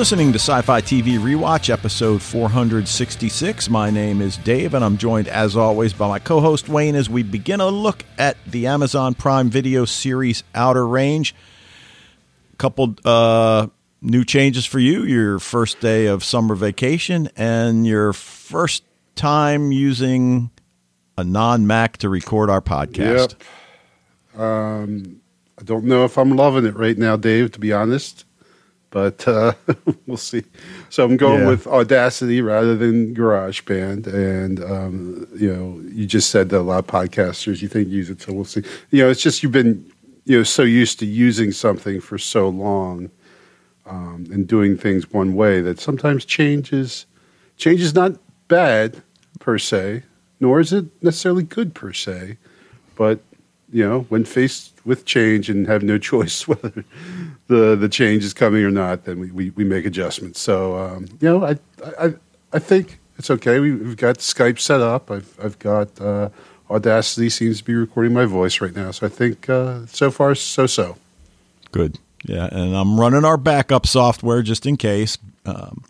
listening to Sci Fi TV Rewatch, episode 466. My name is Dave, and I'm joined, as always, by my co host Wayne as we begin a look at the Amazon Prime Video series Outer Range. A couple uh, new changes for you your first day of summer vacation, and your first time using a non Mac to record our podcast. Yep. Um, I don't know if I'm loving it right now, Dave, to be honest but uh, we'll see. So I'm going yeah. with Audacity rather than GarageBand, and um, you know, you just said that a lot of podcasters you think use it, so we'll see. You know, it's just you've been you know so used to using something for so long um, and doing things one way that sometimes change is change is not bad per se, nor is it necessarily good per se, but you know, when faced with change and have no choice whether the the change is coming or not, then we, we, we make adjustments. So um, you know, I, I I think it's okay. We, have got Skype set up. I've I've got uh, Audacity seems to be recording my voice right now. So I think uh, so far so so. Good. Yeah, and I'm running our backup software just in case. Um,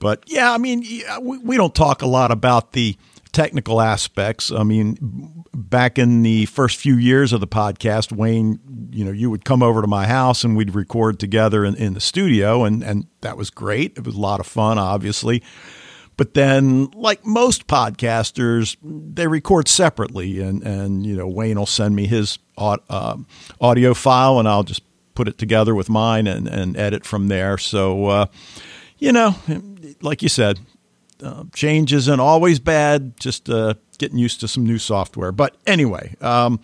but yeah, I mean, we, we don't talk a lot about the technical aspects. I mean, back in the first few years of the podcast, Wayne, you know, you would come over to my house and we'd record together in, in the studio, and, and that was great. It was a lot of fun, obviously. But then, like most podcasters, they record separately, and, and you know, Wayne will send me his uh, audio file, and I'll just put it together with mine and, and edit from there. So, uh, you know, like you said, uh, change isn't always bad, just uh, getting used to some new software. But anyway, um,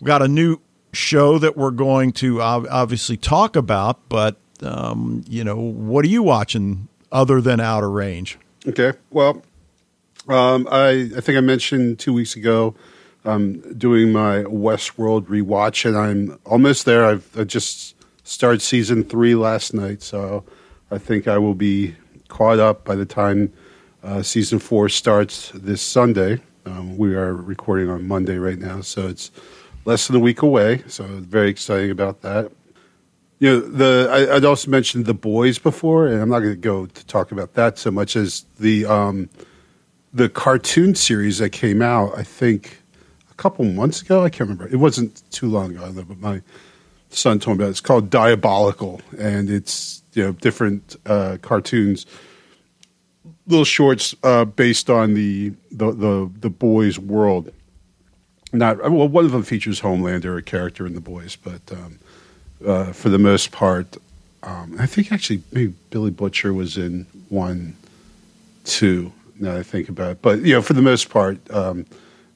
we got a new show that we're going to obviously talk about. But, um, you know, what are you watching other than Outer Range? Okay. Well, um, I, I think I mentioned two weeks ago I'm doing my Westworld rewatch, and I'm almost there. I've I just started season three last night, so I think I will be caught up by the time uh, season four starts this Sunday. Um, we are recording on Monday right now, so it's less than a week away. So very exciting about that. You know, the I, would also mentioned the boys before, and I'm not going to go to talk about that so much as the um, the cartoon series that came out. I think a couple months ago. I can't remember. It wasn't too long ago, but my son told me about it. It's called Diabolical, and it's you know different uh, cartoons little shorts uh, based on the, the the the boys' world. Not well, one of them features Homelander, a character in the boys, but um, uh, for the most part, um, I think actually maybe Billy Butcher was in one, two. Now I think about it, but you know, for the most part, um,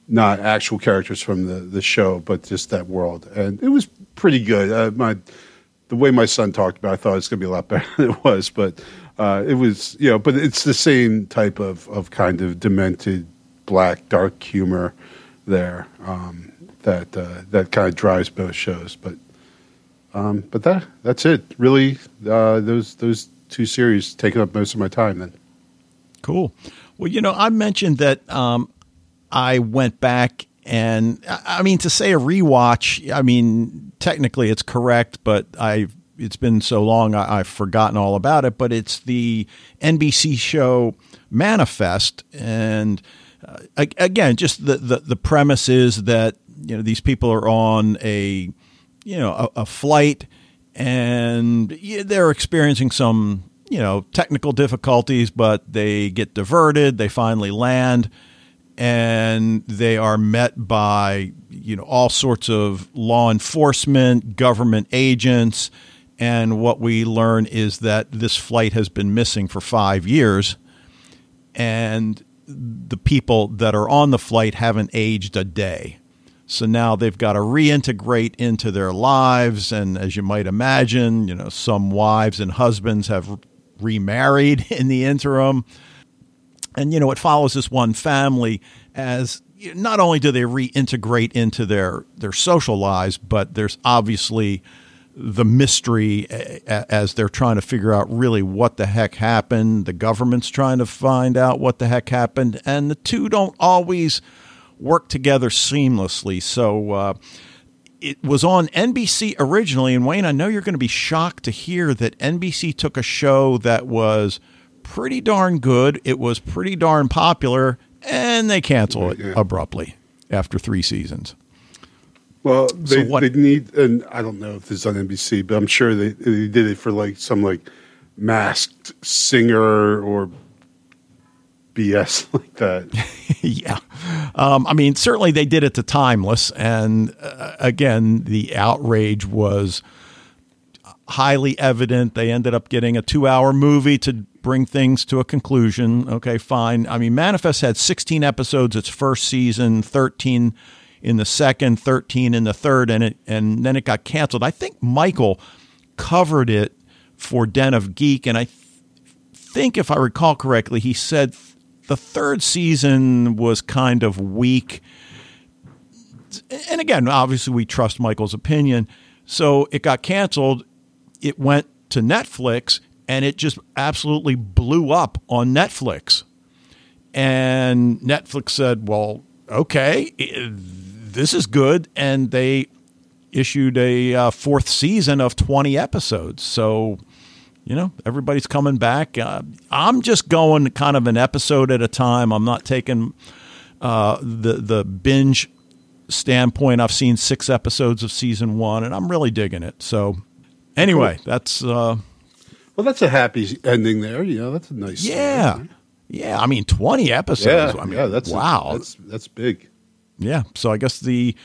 not actual characters from the the show, but just that world, and it was pretty good. Uh, my the way my son talked about, it, I thought it was going to be a lot better than it was, but uh, it was you know, but it's the same type of of kind of demented black dark humor there um, that uh, that kind of drives both shows. But um, but that that's it. Really, uh, those those two series taking up most of my time. Then cool. Well, you know, I mentioned that um, I went back and I mean to say a rewatch. I mean, technically it's correct, but I it's been so long I, have forgotten all about it. But it's the NBC show Manifest, and uh, again, just the, the the premise is that you know these people are on a you know a, a flight and they're experiencing some you know technical difficulties, but they get diverted. They finally land and they are met by you know all sorts of law enforcement, government agents, and what we learn is that this flight has been missing for five years, and the people that are on the flight haven't aged a day. So now they've got to reintegrate into their lives. And as you might imagine, you know, some wives and husbands have remarried in the interim. And, you know, it follows this one family as not only do they reintegrate into their, their social lives, but there's obviously the mystery as they're trying to figure out really what the heck happened. The government's trying to find out what the heck happened, and the two don't always work together seamlessly. So, uh, it was on NBC originally. And Wayne, I know you're going to be shocked to hear that NBC took a show that was pretty darn good. It was pretty darn popular, and they canceled it Yeah. abruptly after three seasons. Well, they, what- they need, and I don't know if this is on NBC, but I'm sure they, they did it for like some like masked singer or BS like that. yeah. Um, I mean, certainly they did it to Timeless. And uh, again, the outrage was highly evident. They ended up getting a two hour movie to bring things to a conclusion. Okay, fine. I mean, Manifest had 16 episodes its first season, 13 in the second, 13 in the third, and it and then it got canceled. I think Michael covered it for Den of Geek, and I th- think if I recall correctly, he said the third season was kind of weak. And again, obviously, we trust Michael's opinion. So it got canceled. It went to Netflix and it just absolutely blew up on Netflix. And Netflix said, well, okay, this is good. And they issued a uh, fourth season of 20 episodes. So you know everybody's coming back uh, i'm just going kind of an episode at a time i'm not taking uh, the the binge standpoint i've seen six episodes of season one and i'm really digging it so anyway that's uh, Well, that's a happy ending there. You know, that's a nice. story, yeah right? Yeah i mean 20 episodes yeah, i mean yeah. That's wow that's that's big. Yeah. So I guess the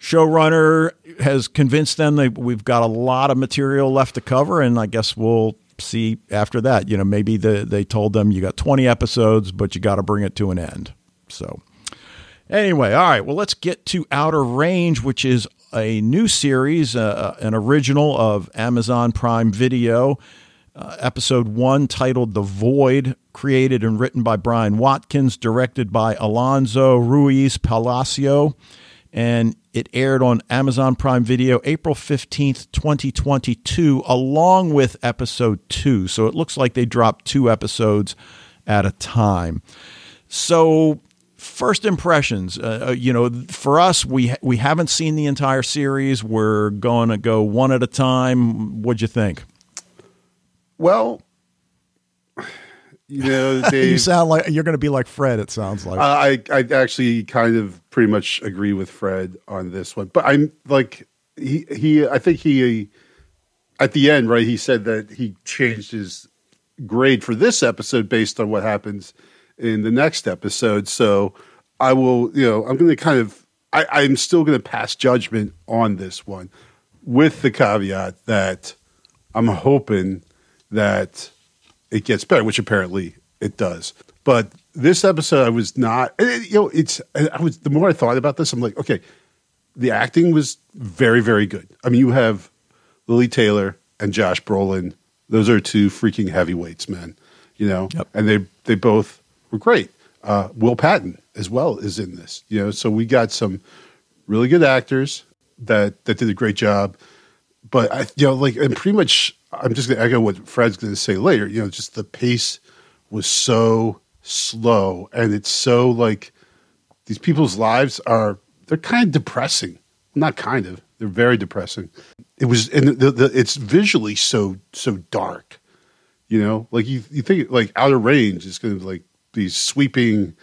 showrunner has convinced them that we've got a lot of material left to cover, and I guess we'll see after that. You know, maybe the, they told them you got 20 episodes, but you got to bring it to an end. So anyway, all right. Well, let's get to Outer Range, which is a new series, uh, an original of Amazon Prime Video. Uh, episode one, titled The Void, created and written by Brian Watkins, directed by Alonso Ruiz Palacio, and it aired on Amazon Prime Video April 15th, 2022, along with episode two. So it looks like they dropped two episodes at a time. So, first impressions, uh, uh, you know, for us, we we haven't seen the entire series. We're going to go one at a time. What'd you think? Well, you know, Dave. You sound like you're going to be like Fred. It sounds like. Uh, I I actually kind of pretty much agree with Fred on this one, but I'm like he he I think he at the end right he said that he changed his grade for this episode based on what happens in the next episode. So I will you know I'm going to kind of I, I'm still going to pass judgment on this one with the caveat that I'm hoping that it gets better, which apparently it does. But this episode, I was not. You know, it's. I was. The more I thought about this, I'm like, okay, the acting was very, very good. I mean, you have Lili Taylor and Josh Brolin. Those are two freaking heavyweights, man. You know, Yep. and they they both were great. Uh, Will Patton as well is in this. You know, so we got some really good actors that that did a great job but I, you know, like, and pretty much, I'm just going to echo what Fred's going to say later. You know, just the pace was so slow, and it's so like these people's lives are they're kind of depressing. Not kind of, they're very depressing. It was, and the, the, it's visually so so dark. You know, like you you think like Outer Range is going to like these sweeping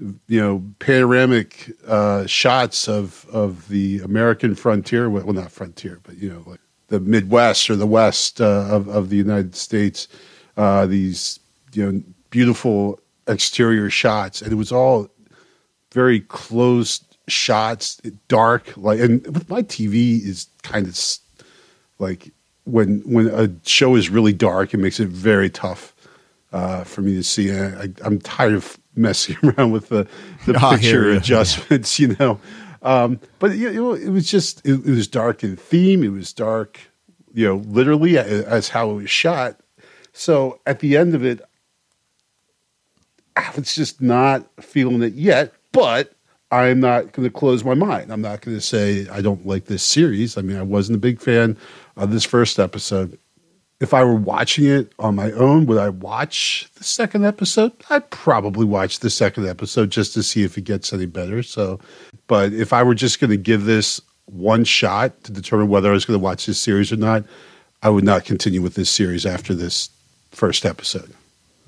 you know panoramic uh, shots of of the American frontier. Well, not frontier, but you know like the Midwest or the West uh, of of the United States. Uh, these you know beautiful exterior shots, and it was all very closed shots, dark. Like, and with my TV is kind of like when when a show is really dark, it makes it very tough uh, for me to see. I, I'm tired of messing around with the the I picture adjustments, you know. Um, but you know, it was just it, it was dark in theme. It was dark, you know, literally as how it was shot. So at the end of it, I was just not feeling it yet. But I'm not going to close my mind. I'm not going to say I don't like this series. I mean, I wasn't a big fan of this first episode. If I were watching it on my own, would I watch the second episode? I'd probably watch the second episode just to see if it gets any better. So, but if I were just going to give this one shot to determine whether I was going to watch this series or not, I would not continue with this series after this first episode.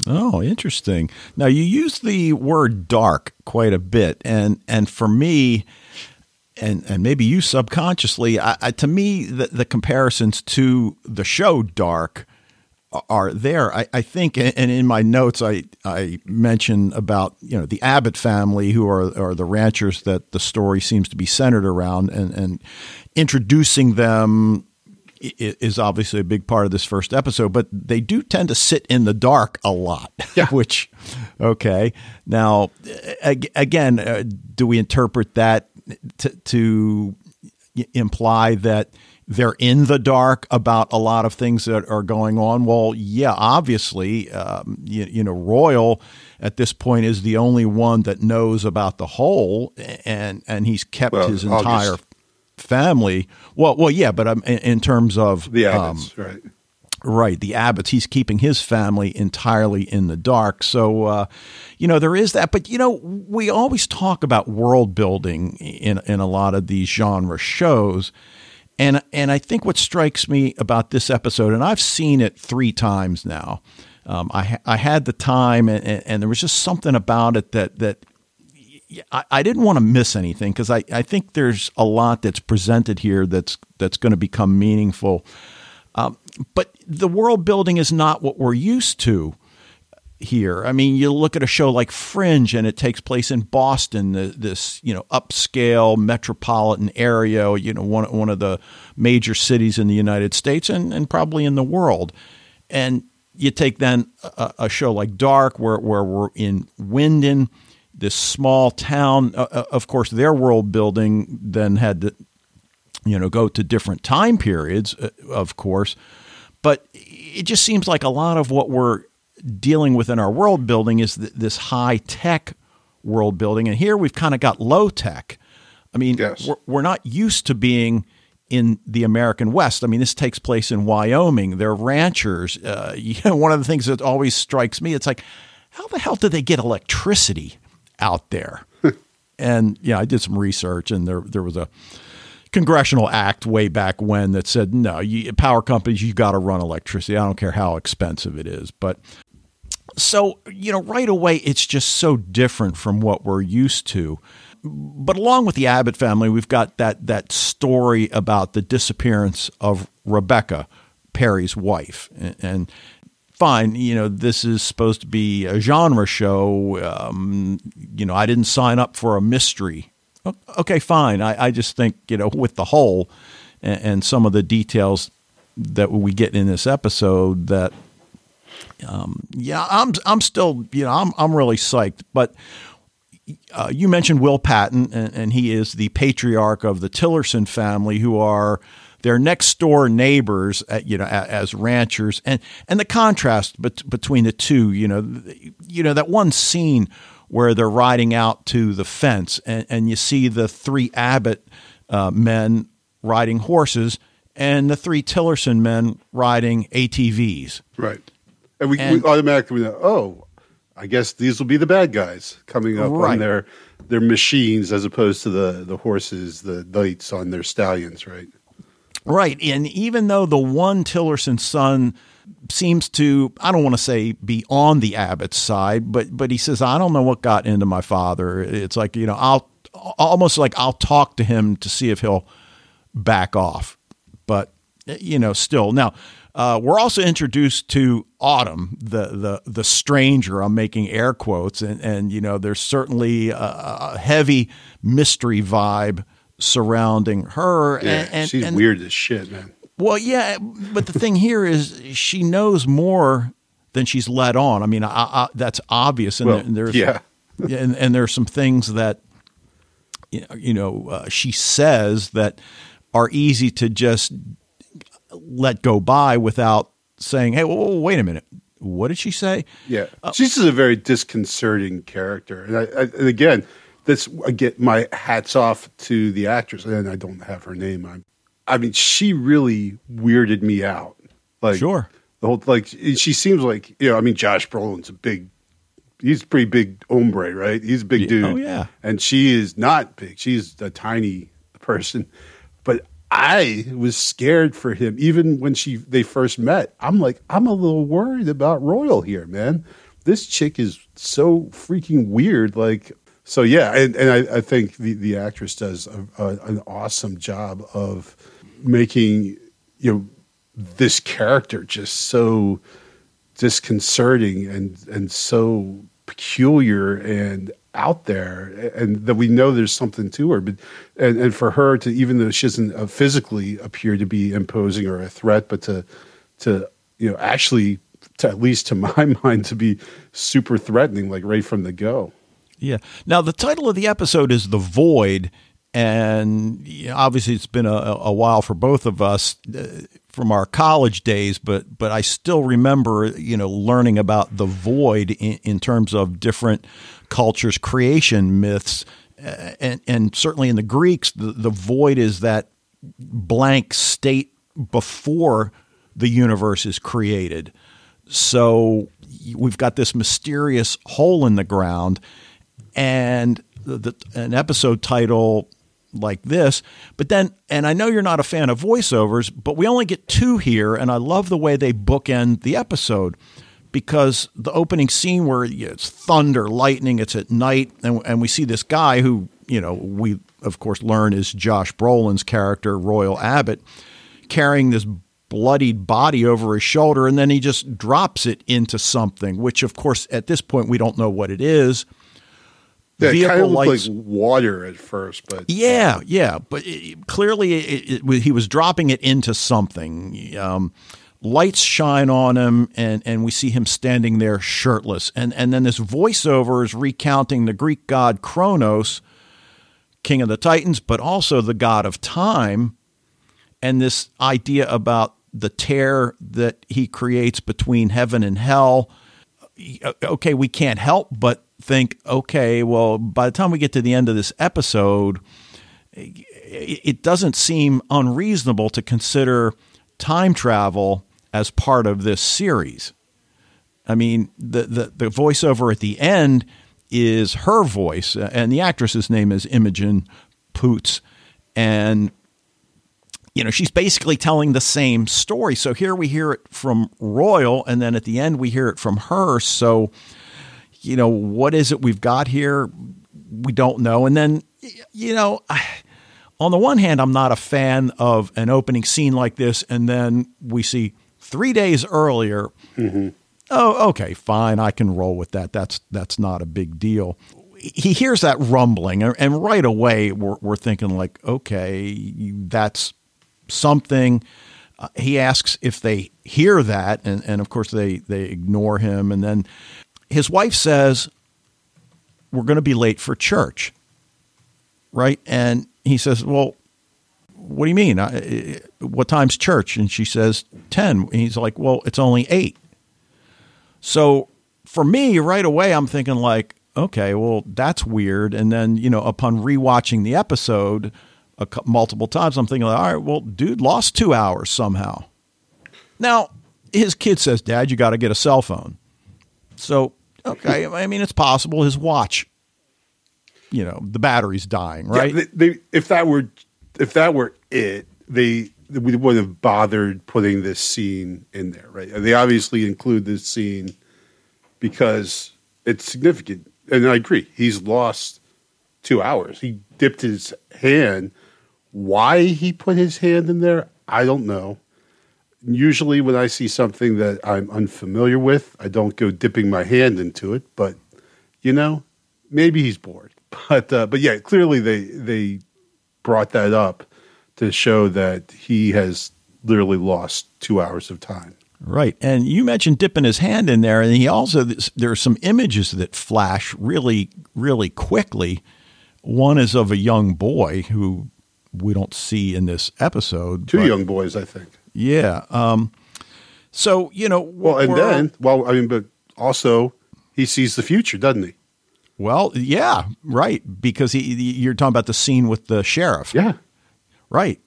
Oh, interesting. Now you use the word dark quite a bit, and and for me, and and maybe you subconsciously, I, I, to me, the, the comparisons to the show Dark are there. I, I think, and in my notes, I I mention about you know the Abbott family, who are are the ranchers that the story seems to be centered around, and and introducing them is obviously a big part of this first episode, but they do tend to sit in the dark a lot. Yeah. which, okay. Now, again, uh, do we interpret that to, to imply that they're in the dark about a lot of things that are going on? Well, yeah, obviously, um, you, you know, Royal at this point is the only one that knows about the hole, and and he's kept well, his entire. August family. Well, well, yeah, but um, in, in terms of the Abbotts, um, right? Right, the Abbotts. He's keeping his family entirely in the dark. So, uh, you know, there is that. But you know, we always talk about world building in in a lot of these genre shows, and and I think what strikes me about this episode, and I've seen it three times now. Um, I I had the time, and, and there was just something about it that that I, I didn't want to miss anything because I, I think there's a lot that's presented here that's that's going to become meaningful. Um, but the world building is not what we're used to here. I mean, you look at a show like Fringe, and it takes place in Boston, this you know upscale metropolitan area, you know one one of the major cities in the United States and and probably in the world. And you take then a, a show like Dark, where where we're in Winden this small town. Uh, uh, of course, their world building then had to, you know, go to different time periods, uh, of course. But it just seems like a lot of what we're dealing with in our world building is th- this high tech world building, and here we've kind of got low tech. I mean, yes. we're, we're not used to being in the American West. I mean, this takes place in Wyoming. They're ranchers. Uh, you know, one of the things that always strikes me, it's like, how the hell do they get electricity? out there. and yeah, I did some research, and there there was a congressional act way back when that said no, you, power companies you got to run electricity. I don't care how expensive it is, but so you know right away it's just so different from what we're used to. But along with the Abbott family, we've got that that story about the disappearance of Rebecca, Perry's wife, and, and fine, you know, this is supposed to be a genre show. Um, you know, I didn't sign up for a mystery. Okay, fine. I, I just think, you know, with the hole and, and, some of the details that we get in this episode that, um, yeah, I'm, I'm still, you know, I'm, I'm really psyched. But uh, you mentioned Will Patton, and, and he is the patriarch of the Tillerson family, who are – their next door neighbors, uh, you know, as ranchers, and and the contrast bet- between the two, you know, you know that one scene where they're riding out to the fence, and, and you see the three Abbott uh, men riding horses, and the three Tillerson men riding ATVs. Right, and we, and, we automatically know, oh, I guess these will be the bad guys coming up right. on their their machines as opposed to the the horses, the knights on their stallions, right? Right. And even though the one Tillerson son seems to I don't want to say be on the Abbott side, but but he says I don't know what got into my father. It's like, you know, I'll almost like I'll talk to him to see if he'll back off. But you know, still. Now, uh, we're also introduced to Autumn, the the the stranger. I'm making air quotes, and and you know, there's certainly a, a heavy mystery vibe surrounding her. Yeah, and, and, she's and, weird as shit, man. Well, yeah, but the thing here is she knows more than she's let on. I mean, I, I, that's obvious, and, well, there, there's yeah, and, and there's some things that you know, you know uh, she says that are easy to just let go by without saying, "Hey, well, wait a minute." What did she say? Yeah, uh, she's just a very disconcerting character, and, I, I, and again, this I get my hats off to the actress, and I don't have her name. I, I mean, she really weirded me out. Like sure, the whole like she seems like you know. I mean, Josh Brolin's a big. He's a pretty big hombre, right? He's a big dude. Oh yeah, and she is not big. She's a tiny person. but I was scared for him. Even when she they first met, I'm like, I'm a little worried about Royal here, man. This chick is so freaking weird. Like, so yeah, and, and I, I think the, the actress does a, a, an awesome job of making you know this character just so disconcerting and and so peculiar and out there and that we know there's something to her but and, and for her to even though she doesn't uh, physically appear to be imposing or a threat but to to you know actually to, at least to my mind to be super threatening like right from the go. Yeah. Now the title of the episode is the void and obviously it's been a, a, while for both of us uh, from our college days, but but I still remember you know learning about the void in, in terms of different cultures' creation myths, uh, and and certainly in the Greeks, the, the void is that blank state before the universe is created. So we've got this mysterious hole in the ground, and the, an episode title like this. But then, and I know you're not a fan of voiceovers, but we only get two here, and I love the way they bookend the episode because the opening scene where it's thunder, lightning, it's at night, and, and we see this guy who, you know, we of course learn is Josh Brolin's character, Royal Abbott, carrying this bloodied body over his shoulder, and then he just drops it into something, which of course at this point we don't know what it is. Yeah, it kind of lights. like water at first, but yeah, uh, yeah, but it, clearly it, it, he was dropping it into something. Um, lights shine on him, and and we see him standing there shirtless, and and then this voiceover is recounting the Greek god Kronos, king of the Titans, but also the god of time, and this idea about the tear that he creates between heaven and hell. Okay, we can't help but think, okay, well, by the time we get to the end of this episode, it doesn't seem unreasonable to consider time travel as part of this series. I mean, the, the, the voiceover at the end is her voice, and the actress's name is Imogen Poots. And, you know, she's basically telling the same story. So here we hear it from Royal, and then at the end we hear it from her. So, you know, what is it we've got here? We don't know. And then, you know, on the one hand, I'm not a fan of an opening scene like this, and then we see three days earlier. Mm-hmm. Oh, okay, fine, I can roll with that. That's that's not a big deal. He hears that rumbling, and right away we're, we're thinking like, okay, that's something. Uh, he asks if they hear that, and, and of course they they ignore him, and then his wife says, We're going to be late for church. Right. And he says, Well, what do you mean? What time's church? And she says, 10. And he's like, Well, it's only 8. So for me, right away, I'm thinking, like, okay, well, that's weird. And then, you know, upon rewatching the episode a, multiple times, I'm thinking, like, all right, well, dude lost two hours somehow. Now, his kid says, Dad, you got to get a cell phone. So Okay, I mean it's possible his watch, you know, the battery's dying, right? Yeah, they, they, if that were if that were it, they we wouldn't have bothered putting this scene in there, right? They obviously include this scene because it's significant, and I agree. He's lost two hours. He dipped his hand. Why he put his hand in there, I don't know usually when I see something that I'm unfamiliar with, I don't go dipping my hand into it. But you know, maybe he's bored. But uh, but yeah, clearly they they brought that up to show that he has literally lost two hours of time. Right, and you mentioned dipping his hand in there, and he also there are some images that flash really really quickly. One is of a young boy who we don't see in this episode. Two young boys, I think. Yeah. Um, so you know, well, and then, well, I mean, but also he sees the future, doesn't he? Well, yeah, right. Because he, you're talking about the scene with the sheriff. Yeah. Right.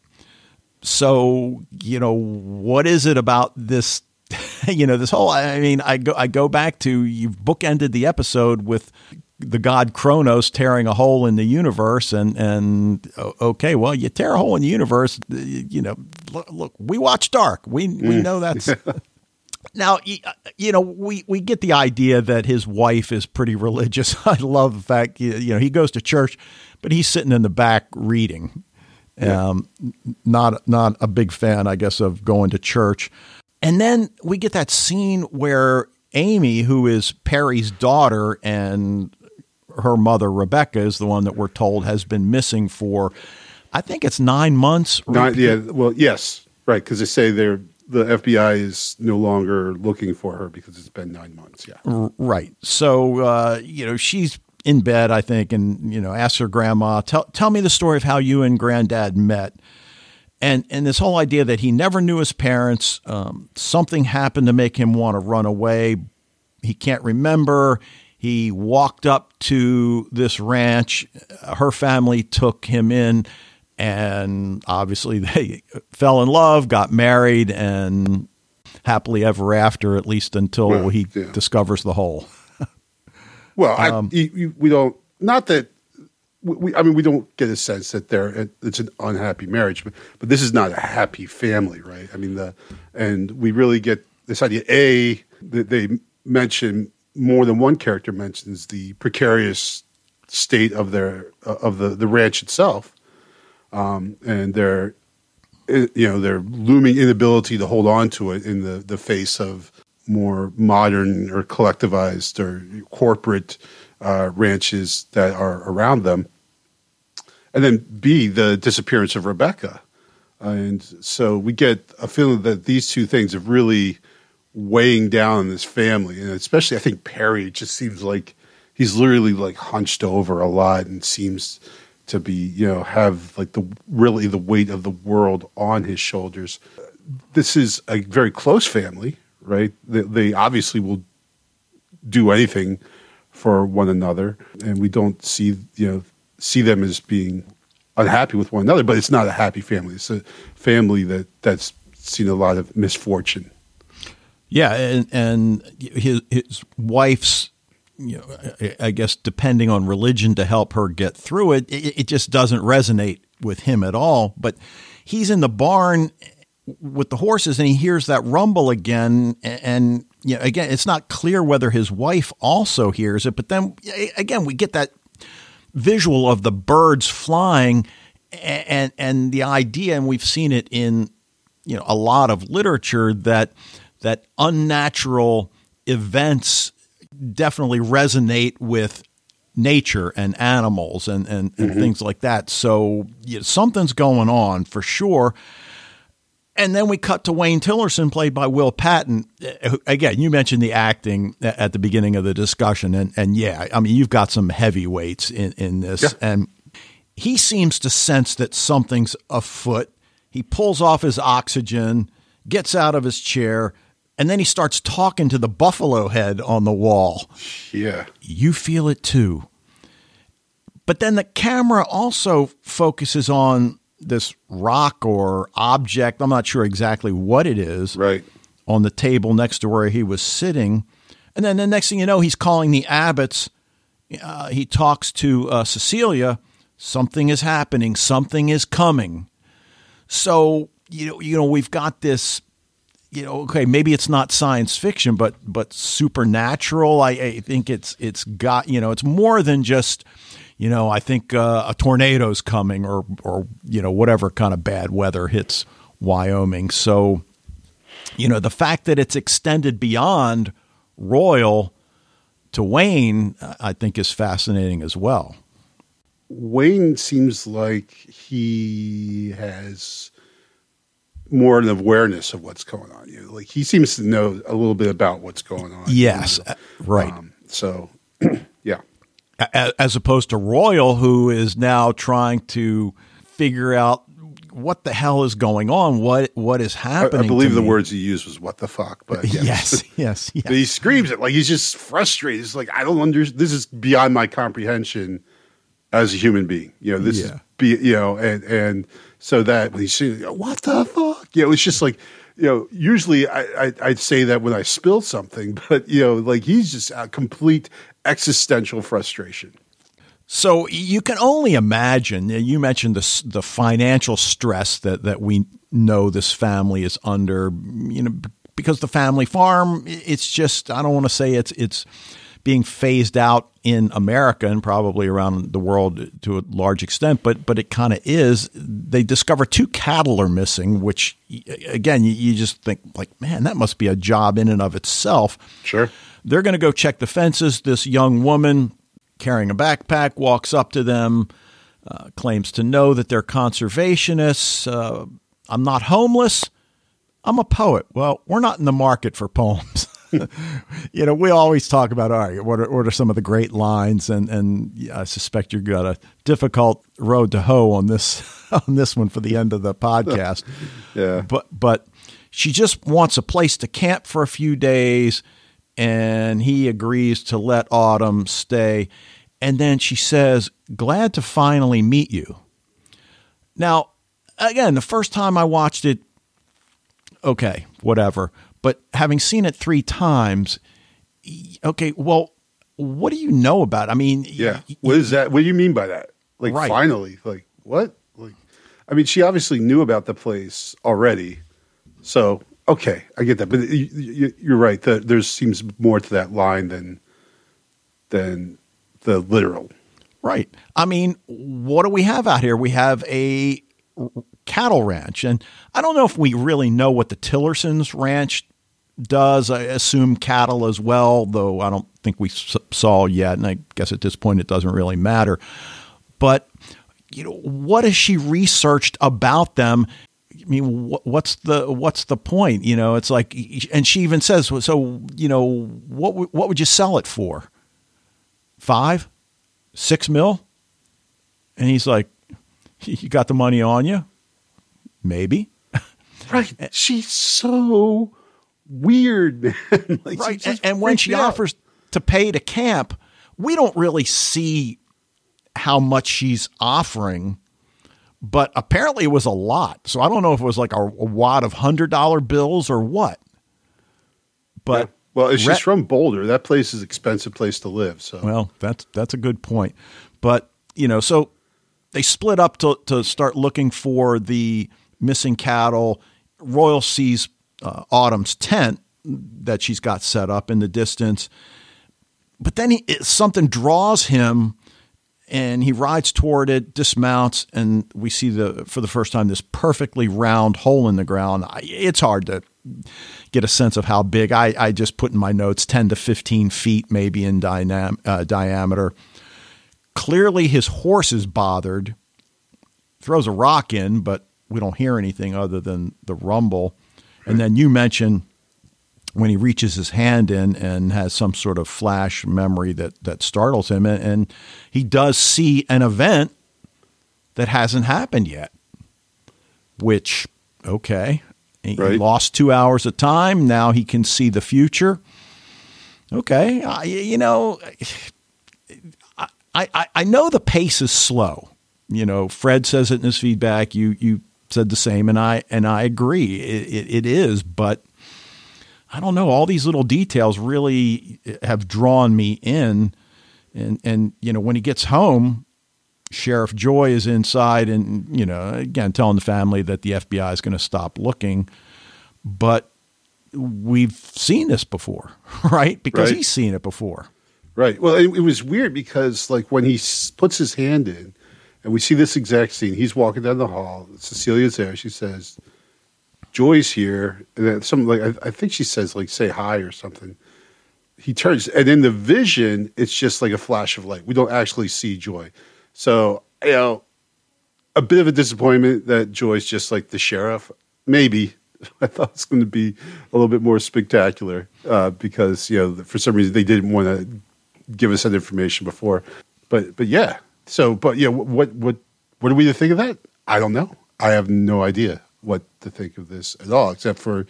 So you know, what is it about this? You know, this whole. I mean, I go. I go back to you've bookended the episode with the god Kronos tearing a hole in the universe, and and okay, well, you tear a hole in the universe, you know. Look, look we watch Dark. We we know that's. Now, you know, we, we get the idea that his wife is pretty religious. I love the fact, you know, he goes to church, but he's sitting in the back reading. Yeah. Um, not not a big fan, I guess, of going to church. And then we get that scene where Amy, who is Perry's daughter, and her mother Rebecca is the one that we're told has been missing for, I think it's nine months. Nine, yeah, well, yes, right, because they say they're the FBI is no longer looking for her because it's been nine months. Yeah, right. So uh, you know she's in bed, I think, and you know asks her grandma, "Tell tell me the story of how you and granddad met." And and this whole idea that he never knew his parents, um, something happened to make him want to run away. He can't remember. He walked up to this ranch. Her family took him in and obviously they fell in love, got married, and happily ever after, at least until well, he yeah. discovers the hole. well, um, I, you, we don't. Not that we, I mean, we don't get a sense that they're it's an unhappy marriage, but but this is not a happy family, right? I mean, the and we really get this idea. A that they mention more than one character mentions the precarious state of their uh, of the the ranch itself, um, and their you know their looming inability to hold on to it in the the face of more modern or collectivized or corporate uh, ranches that are around them, and then B the disappearance of Rebecca, and so we get a feeling that these two things have really weighing down on this family, and especially I think Perry just seems like he's literally like hunched over a lot and seems to be you know have like the really the weight of the world on his shoulders. This is a very close family right? They, they obviously will do anything for one another. And we don't see you know see them as being unhappy with one another but it's not a happy family. It's a family that that's seen a lot of misfortune yeah and and his his wife's you know, I guess depending on religion to help her get through it, it, it just doesn't resonate with him at all. But he's in the barn with the horses and he hears that rumble again and you again it's not clear whether his wife also hears it but then again we get that visual of the birds flying and and the idea and we've seen it in you know a lot of literature that that unnatural events definitely resonate with nature and animals and, and, and mm-hmm. things like that. So you know, something's going on for sure. And then we cut to Wayne Tillerson, played by Will Patton. Uh, again, you mentioned the acting at the beginning of the discussion, and and yeah, I mean you've got some heavyweights in in this, yeah. and he seems to sense that something's afoot. He pulls off his oxygen, gets out of his chair, and then he starts talking to the buffalo head on the wall. Yeah. You feel it too. But then the camera also focuses on this rock or object. I'm not sure exactly what it is. Right. On the table next to where he was sitting. And then the next thing you know, he's calling the Abbotts. Uh, he talks to uh, Cecilia. Something is happening. Something is coming. So, you know, you know, we've got this you know, okay, maybe it's not science fiction, but but supernatural. I, I think it's it's got you know, it's more than just you know. I think uh, a tornado's coming, or or you know, whatever kind of bad weather hits Wyoming. So, you know, the fact that it's extended beyond Royal to Wayne, I think, is fascinating as well. Wayne seems like he has more an awareness of what's going on. You know, like he seems to know a little bit about what's going on. Yes, you know? right. Um, so, yeah. As opposed to Royal, who is now trying to figure out what the hell is going on, what what is happening. I, I believe the me. words he used was "what the fuck," but yes, yes, yes. yes. But he screams it like he's just frustrated. It's like I don't understand. This is beyond my comprehension as a human being. You know, this yeah. is be you know, and and so that when he see what the fuck, yeah, it was just like you know, usually I, I, I'd say that when I spill something, but you know, like he's just a complete existential frustration. So you can only imagine. You mentioned the the financial stress that that we know this family is under. You know, because the family farm, it's just I don't want to say it's it's being phased out in America and probably around the world to a large extent, but but it kind of is. They discover two cattle are missing, which again you, you, just think like, man, that must be a job in and of itself. Sure. They're going to go check the fences. This young woman carrying a backpack walks up to them, uh, claims to know that they're conservationists. Uh, I'm not homeless. I'm a poet. Well, we're not in the market for poems. you know, we always talk about all right, what are, what are some of the great lines, and and I suspect you've got a difficult road to hoe on this on this one for the end of the podcast. yeah, but but she just wants a place to camp for a few days, and he agrees to let Autumn stay, and then she says, "Glad to finally meet you." Now, again, the first time I watched it, okay, whatever. But having seen it three times, okay, well, what do you know about? It? I mean, yeah, what is that? What do you mean by that? Like right. finally, like what? Like, I mean, she obviously knew about the place already, so okay, I get that. But you're right. There seems more to that line than than the literal. Right. I mean, what do we have out here? We have a cattle ranch, and I don't know if we really know what the Tillersons ranch does. I assume cattle as well, though I don't think we saw yet. And I guess at this point it doesn't really matter. But you know, what has she researched about them? I mean, what's the what's the point? You know, it's like, and she even says, so you know, what what would you sell it for? Five, six mil? And he's like, you got the money on you? Maybe. Right. She's so weird, man. like right. And, and when she offers to pay to camp, we don't really see how much she's offering, but apparently it was a lot. So I don't know if it was like a, a wad of hundred dollar bills or what. But yeah. well, if she's re- from Boulder, that place is an expensive place to live. So well, that's that's a good point. But you know, so they split up to to start looking for the missing cattle. Royal sees uh, Autumn's tent that she's got set up in the distance. But then he, something draws him and he rides toward it, dismounts, and we see the for the first time this perfectly round hole in the ground. It's hard to get a sense of how big. I, I just put in my notes ten to fifteen feet, maybe in dynam, uh, diameter. Clearly, his horse is bothered. Throws a rock in, but we don't hear anything other than the rumble. And then you mentioned when he reaches his hand in and has some sort of flash memory that that startles him, and, and he does see an event that hasn't happened yet. Which, okay, he, right. he lost two hours of time. Now he can see the future. Okay, I, you know, I, I I know the pace is slow. You know, Fred says it in his feedback. You you said the same, and I and I agree. It, it, it is, but I don't know. All these little details really have drawn me in, and and you know when he gets home, Sheriff Joy is inside, and you know again telling the family that the FBI is going to stop looking, but we've seen this before, right? Because right. he's seen it before. Right. Well, it, it was weird because like when he puts his hand in and we see this exact scene. He's walking down the hall. Cecilia's there. She says, Joy's here. And then something like, I, I think she says, like, say hi or something. He turns, and in the vision, it's just like a flash of light. We don't actually see Joy. So, you know, a bit of a disappointment that Joy's just like the sheriff. Maybe. I thought it was going to be a little bit more spectacular uh, because, you know, for some reason they didn't want to give us that information before. But, but yeah, so, but yeah, what what what are we to think of that? I don't know. I have no idea what to think of this at all, except for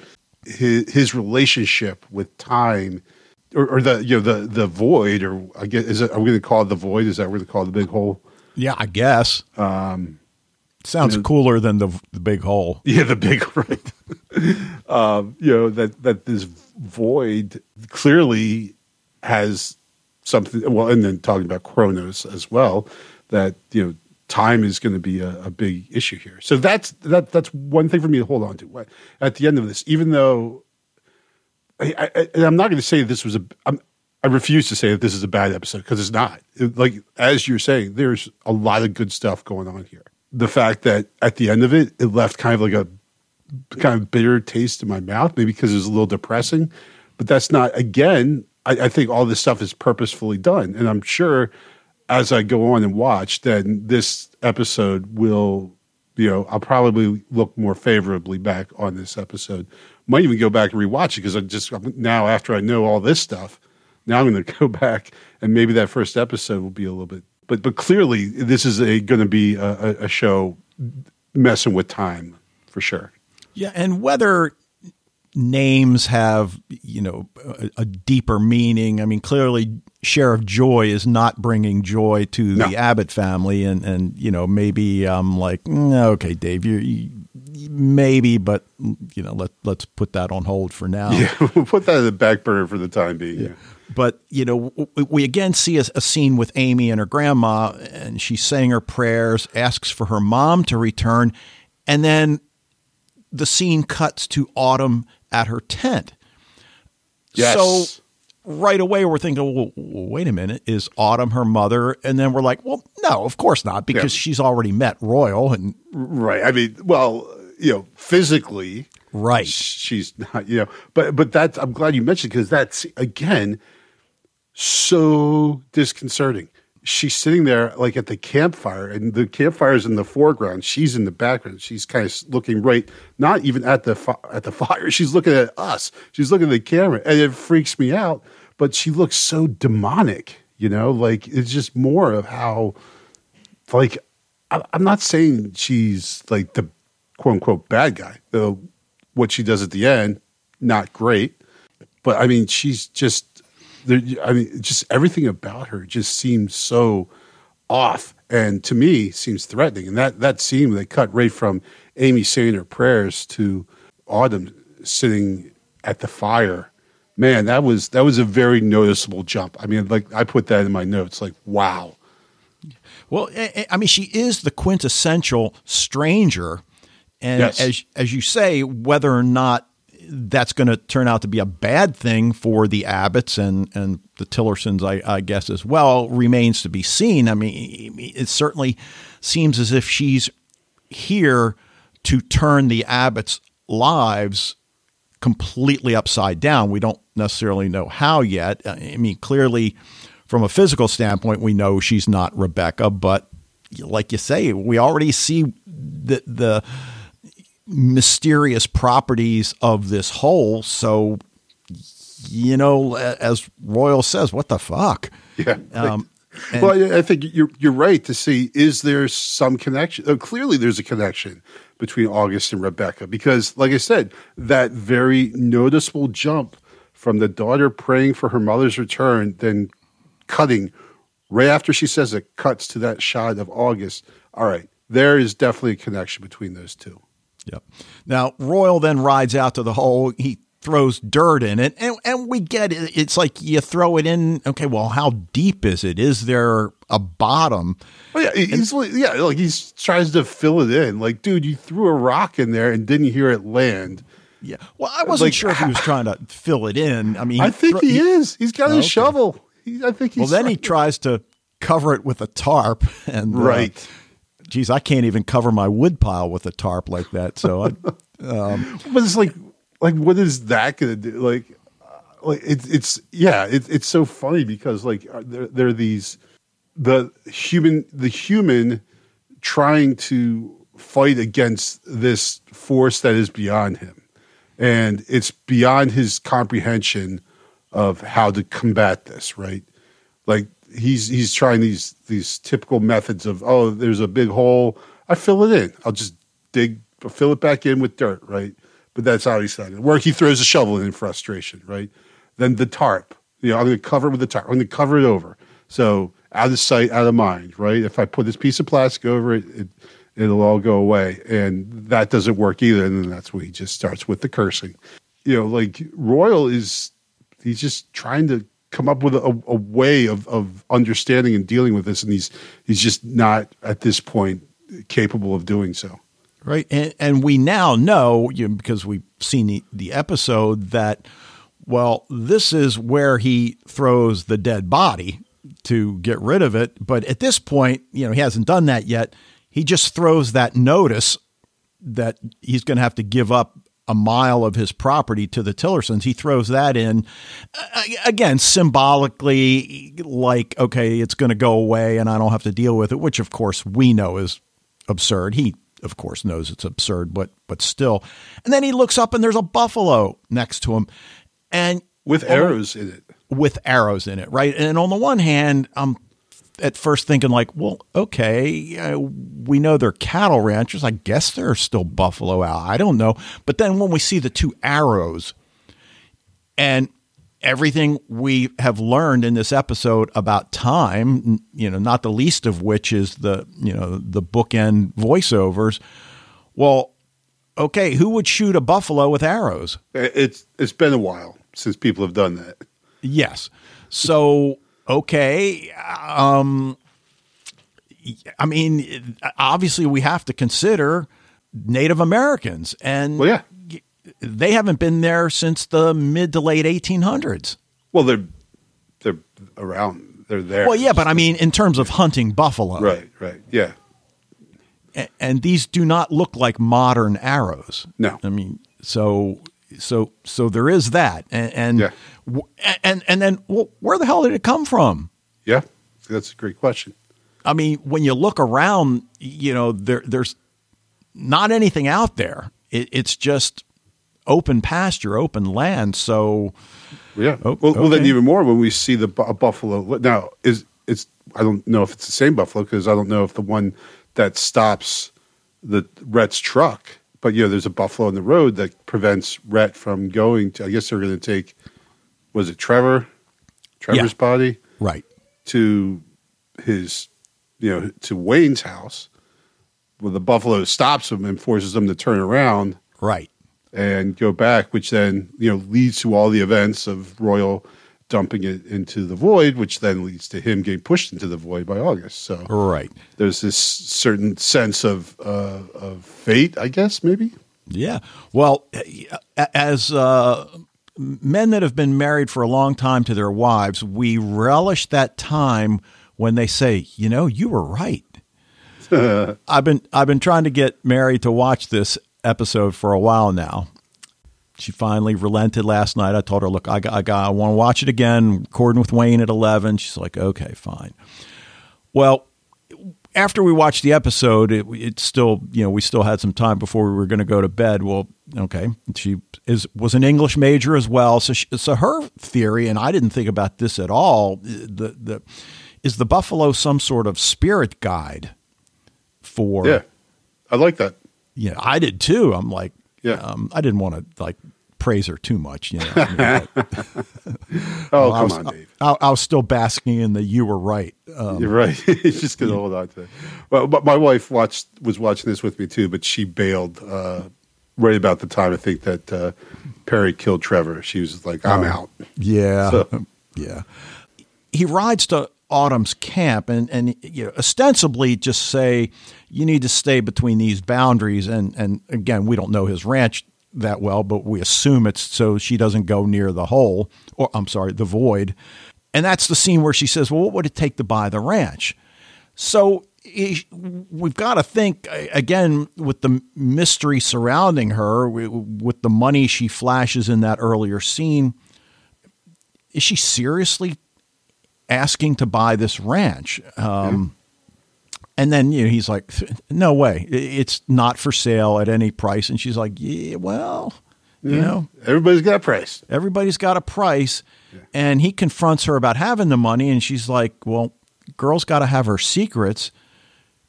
his his relationship with time, or, or the you know the the void, or I guess is it, are we going to call it the void? Is that what we going to call it the big hole? Yeah, I guess. Um, Sounds cooler than the the big hole. Yeah, the big right. um, you know that that this void clearly has something. Well, and then talking about Kronos as well, that you know time is going to be a, a, big issue here. So that's that that's one thing for me to hold on to. At the end of this, even though I, I, I'm not going to say this was a, I refuse to say that this is a bad episode because it's not. It, like as you're saying, there's a lot of good stuff going on here. The fact that at the end of it, it left kind of like a kind of bitter taste in my mouth, maybe because it was a little depressing. But that's not. Again, I, I think all this stuff is purposefully done, and I'm sure as I go on and watch, then this episode will, you know, I'll probably look more favorably back on this episode. Might even go back and rewatch it because I just now after I know all this stuff, now I'm going to go back and maybe that first episode will be a little bit. But but clearly this is going to be a, a show messing with time for sure. Yeah, and whether names have you know a, a, deeper meaning. I mean, clearly Sheriff Joy is not bringing joy to no. the Abbott family, and and you know maybe I'm like mm, okay, Dave, you, you maybe, but you know let let's put that on hold for now. Yeah, we'll put that in the back burner for the time being. Yeah. But you know, we again see a, a, scene with Amy and her grandma, and she's saying her prayers, asks for her mom to return, and then the scene cuts to Autumn at her tent. Yes. So right away we're thinking, well, wait a minute, is Autumn her mother? And then we're like, well, no, of course not, because yeah. she's already met Royal and right. I mean, well, you know, physically, right? She's not, you know, but but that's I'm glad you mentioned because that's again so disconcerting she's sitting there like at the campfire and the campfire is in the foreground. She's in the background. She's kind of looking right not even at the fi- at the fire. She's looking at us. She's looking at the camera and it freaks me out but she looks so demonic you know? Like it's just more of how like I, i'm not saying she's like the quote unquote bad guy though what she does at the end not great but i mean she's just there, I mean, just everything about her just seems so off, and to me seems threatening. And that that scene they cut right from Amy saying her prayers to Autumn sitting at the fire. Man, that was that was a very noticeable jump. I mean, like I put that in my notes. Like, wow. Well, I mean, she is the quintessential stranger, and yes. as as you say, whether or not that's going to turn out to be a bad thing for the Abbotts and, and the Tillersons, I, I, guess, as well, remains to be seen. I mean, it certainly seems as if she's here to turn the Abbotts' lives completely upside down. We don't necessarily know how yet. I mean, clearly, from a physical standpoint, we know she's not Rebecca, but like you say, we already see the the mysterious properties of this hole. So, you know, as Royal says, what the fuck? Yeah. Um, well, I think you're you're right to see is there some connection? Uh, clearly, there's a connection between August and Rebecca because, like I said, that very noticeable jump from the daughter praying for her mother's return, then cutting right after she says it, cuts to that shot of August. All right, there is definitely a connection between those two. Yep. Now Royal then rides out to the hole. He throws dirt in it, and and we get it. It's like you throw it in. Okay, well, how deep is it? Is there a bottom? Oh, yeah, he's and, yeah, like he tries to fill it in. Like, dude, you threw a rock in there and didn't hear it land. Yeah. Well, I wasn't like, sure if he was trying to fill it in. I mean, I think he, he is. He's got oh, a okay. shovel. He, I think. He's. Well, then he tries to cover it with a tarp, and uh, right. Uh, geez, I can't even cover my wood pile with a tarp like that. So, I, um, but it's like, like, what is that going to do? Like, uh, like it's it's yeah, it, it's so funny because like uh, there there are these the human the human trying to fight against this force that is beyond him, and it's beyond his comprehension of how to combat this. Right, like he's he's trying these these typical methods of oh there's a big hole. I fill it in. I'll just dig fill it back in with dirt right? But that's how he's starting work he throws a shovel in, in frustration right? Then the tarp. You know I'm going to cover it with the tarp. I'm going to cover it over. So out of sight out of mind right? If I put this piece of plastic over it, it it'll all go away. And that doesn't work either. And then that's when he just starts with the cursing. You know, like Royal is, he's just trying to come up with a, a way of, of understanding and dealing with this. And he's, he's just not at this point capable of doing so. Right. And, and we now know, you know, because we've seen the, the episode, that, well, this is where he throws the dead body to get rid of it. But at this point, you know, he hasn't done that yet. He just throws that notice that he's going to have to give up a mile of his property to the Tillersons. He throws that in uh, again symbolically, like okay, it's going to go away, and I don't have to deal with it. Which, of course, we know is absurd. He, of course, knows it's absurd, but but still. And then he looks up, and there's a buffalo next to him, and with arrows in it. With arrows in it, right? And on the one hand, I'm at first thinking like, well, okay, uh, we know they're cattle ranchers. I guess there are still buffalo out. I don't know. But then when we see the two arrows and everything we have learned in this episode about time, you know, not the least of which is the, you know, the bookend voiceovers. Well, okay, who would shoot a buffalo with arrows? It's it's been a while since people have done that. Yes. So okay. Um, I mean, obviously, we have to consider Native Americans, and well, yeah. they haven't been there since the mid to late 1800s. Well, they're they're around. They're there. Well, yeah, but I mean, in terms of hunting buffalo, right, right, yeah. And, and these do not look like modern arrows. No, I mean, so so so there is that, and and yeah. and, and then well, where the hell did it come from? Yeah, that's a great question. I mean, when you look around, you know, there there's not anything out there. It, it's just open pasture, open land. So yeah, oh, well, okay. well, then even more when we see the bu- buffalo. Now is it's I don't know if it's the same buffalo because I don't know if the one that stops the Rhett's truck but you know, there's a buffalo in the road that prevents Rhett from going to. I guess they're going to take. Was it Trevor? Trevor's yeah. body, right, to his, you know, to Wayne's house. Well, the buffalo stops him and forces him to turn around, right, and go back, which then you know leads to all the events of Royal dumping it into the void, which then leads to him getting pushed into the void by August. So right, there's this certain sense of uh, of fate, I guess, maybe. Yeah. Well, as uh, men that have been married for a long time to their wives, we relish that time when they say, "You know, you were right." I've been I've been trying to get Mary to watch this episode for a while now, she finally relented last night. I told her, "Look, I got, I, got, I want to watch it again. Recording with Wayne at 11." She's like, "Okay, fine." Well, after we watched the episode, it, it still, you know, we still had some time before we were going to go to bed. Well, okay, she is was an English major as well, so she, so her theory, and I didn't think about this at all. The the is the buffalo some sort of spirit guide for? Yeah, I like that. Yeah, I did too. I'm like, yeah. Um, I didn't want to like praise her too much. You know. I mean, but, oh, come was, on, Dave. I, I, was still basking in the "you were right." Um, You're right. Just going to hold on to it. Well, but my wife watched was watching this with me too, but she bailed uh, right about the time I think that uh, Perry killed Trevor. She was like, "I'm um, out." Yeah, so. yeah. He rides to Autumn's camp and and you know, ostensibly just say you need to stay between these boundaries. And and again we don't know his ranch that well but we assume it's so she doesn't go near the hole or I'm sorry the void. And that's the scene where she says well what would it take to buy the ranch? So we've got to think again with the mystery surrounding her with the money she flashes in that earlier scene is she seriously asking to buy this ranch. Um. And then you know, he's like, "No way! It's not for sale at any price." And she's like, "Yeah, well, yeah. you know, everybody's got a price. Everybody's got a price." Yeah. And he confronts her about having the money, and she's like, "Well, girl's got to have her secrets."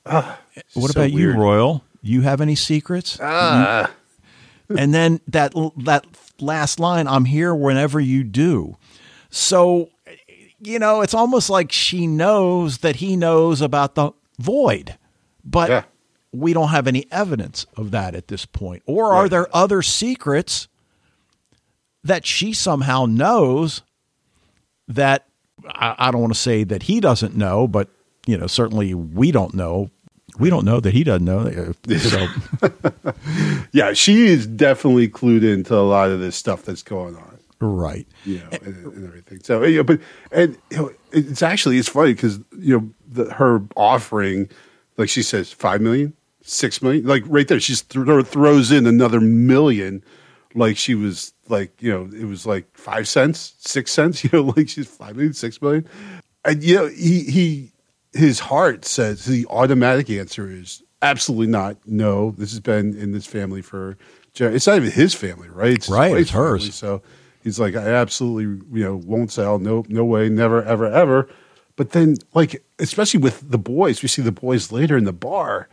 Uh, what so about weird. you, Royal? You have any secrets? Uh. And then that that last line, "I'm here whenever you do." So you know, it's almost like she knows that he knows about the void. But yeah. we don't have any evidence of that at this point. Or are Right. there other secrets that she somehow knows that I, I don't want to say that he doesn't know, but you know, certainly we don't know. We don't know that he doesn't know. Uh, so, Yeah, she is definitely clued into a lot of this stuff that's going on. Right. you know, eh, and, and everything. So, yeah, but and you know, it's actually it's funny because you know the, her offering, like she says, five million, six million, like right there, she th- throws in another million, like she was like you know it was like five cents, six cents, you know, like she's five million, six million, and you know he he his heart says the automatic answer is absolutely not. No, this has been in this family for. It's not even his family, right? It's Right, it's hers. family. So he's like, I absolutely, you know, won't sell. No, no way, never, ever, ever. But then, like, especially with the boys, we see the boys later in the bar.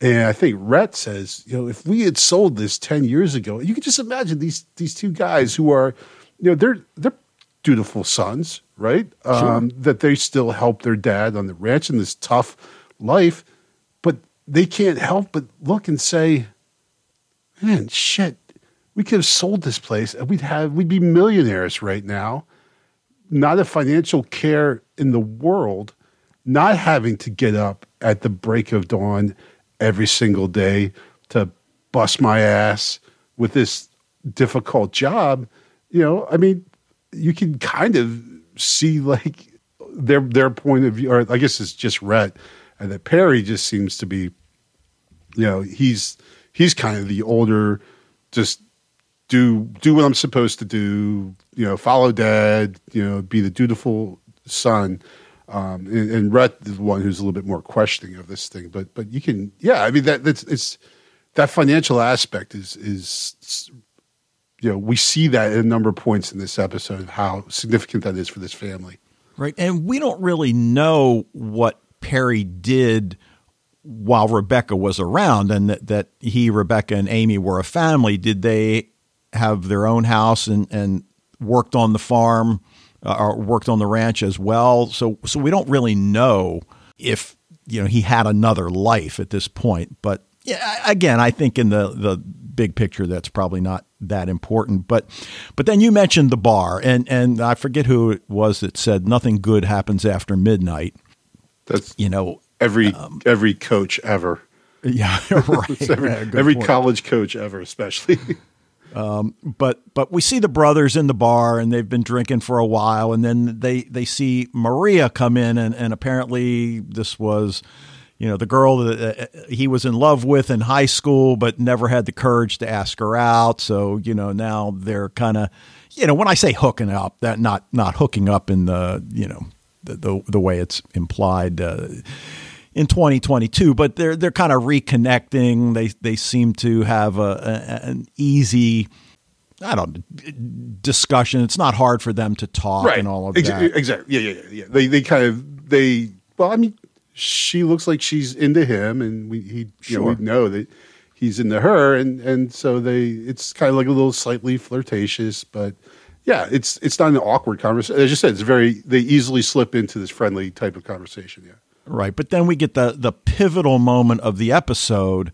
And I think Rhett says, you know, if we had sold this 10 years ago, you can just imagine these these two guys who are, you know, they're they're dutiful sons, right? Um, that they still help their dad on the ranch in this tough life, but they can't help but look and say, man, shit, we could have sold this place and we'd have we'd be millionaires right now. Not a financial care in the world, not having to get up at the break of dawn every single day to bust my ass with this difficult job. You know, I mean, you can kind of see like their their point of view, or I guess it's just Rhett, and that Perry just seems to be you know he's he's kind of the older just do do what i'm supposed to do you know follow dad you know be the dutiful son um, and, and Rhett is the one who's a little bit more questioning of this thing but but you can yeah i mean that that's it's that financial aspect is is you know we see that at a number of points in this episode how significant that is for this family Right. And we don't really know what Perry did while Rebecca was around and that, that he, Rebecca, and Amy were a family. Did they have their own house and, and worked on the farm uh, or worked on the ranch as well? So, so we don't really know if, you know, he had another life at this point. But yeah, again, I think in the, the big picture, that's probably not that important. But, but then you mentioned the bar, and and I forget who it was that said nothing good happens after midnight. that's You know, every every coach ever yeah, right. Every, Yeah, every college coach ever especially but but we see the brothers in the bar and they've been drinking for a while and then they they see Maria come in and, and apparently this was you know the girl that uh, he was in love with in high school but never had the courage to ask her out. So you know now they're kind of you know when I say hooking up that not not hooking up in the you know the the, the way it's implied uh, in 2022, but they're they're kind of reconnecting. They they seem to have a, a an easy, I don't know, discussion. It's not hard for them to talk and all of Ex- that. Exactly. Yeah, yeah, yeah. They they kind of they. Well, I mean, she looks like she's into him, and we he you know, we know that he's into her, and and so they it's kind of like a little slightly flirtatious, but yeah, it's it's not an awkward conversation. As you said, it's very they easily slip into this friendly type of conversation. Yeah. Right. But then we get the the pivotal moment of the episode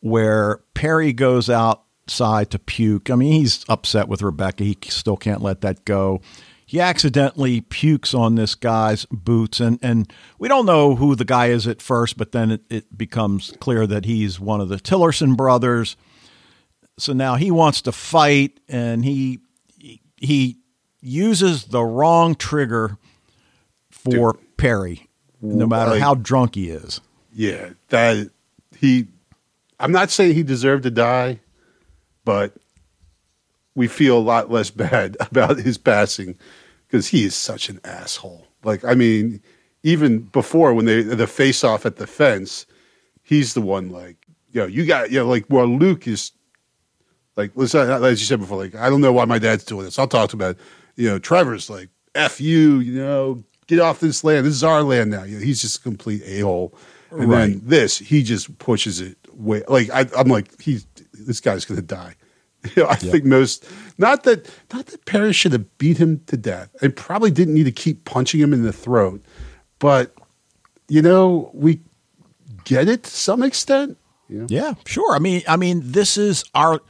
where Perry goes outside to puke. I mean, he's upset with Rebecca. He still can't let that go. He accidentally pukes on this guy's boots, and, and we don't know who the guy is at first, but then it, it becomes clear that he's one of the Tillerson brothers. So now he wants to fight, and he he uses the wrong trigger for Perry, no uh, matter Like- how drunk he is. Yeah, that he. I'm not saying he deserved to die, but we feel a lot less bad about his passing because he is such an asshole. Like, I mean, even before when they the face off at the fence, he's the one like, you know, you got, you know, like, well, Luke is like, listen, uh, as you said before, like, I don't know why my dad's doing this. I'll talk to him about, it. you know, Trevor's like, f you, you know, get off this land. This is our land now. You know, he's just a complete a hole. And Right. then this, he just pushes it way. Like I, I'm like, he's this guy's gonna die. You know, I think most not that not that Perry should have beat him to death and probably didn't need to keep punching him in the throat, but you know we get it to some extent. You know? Yeah, sure. I mean, I mean, this is our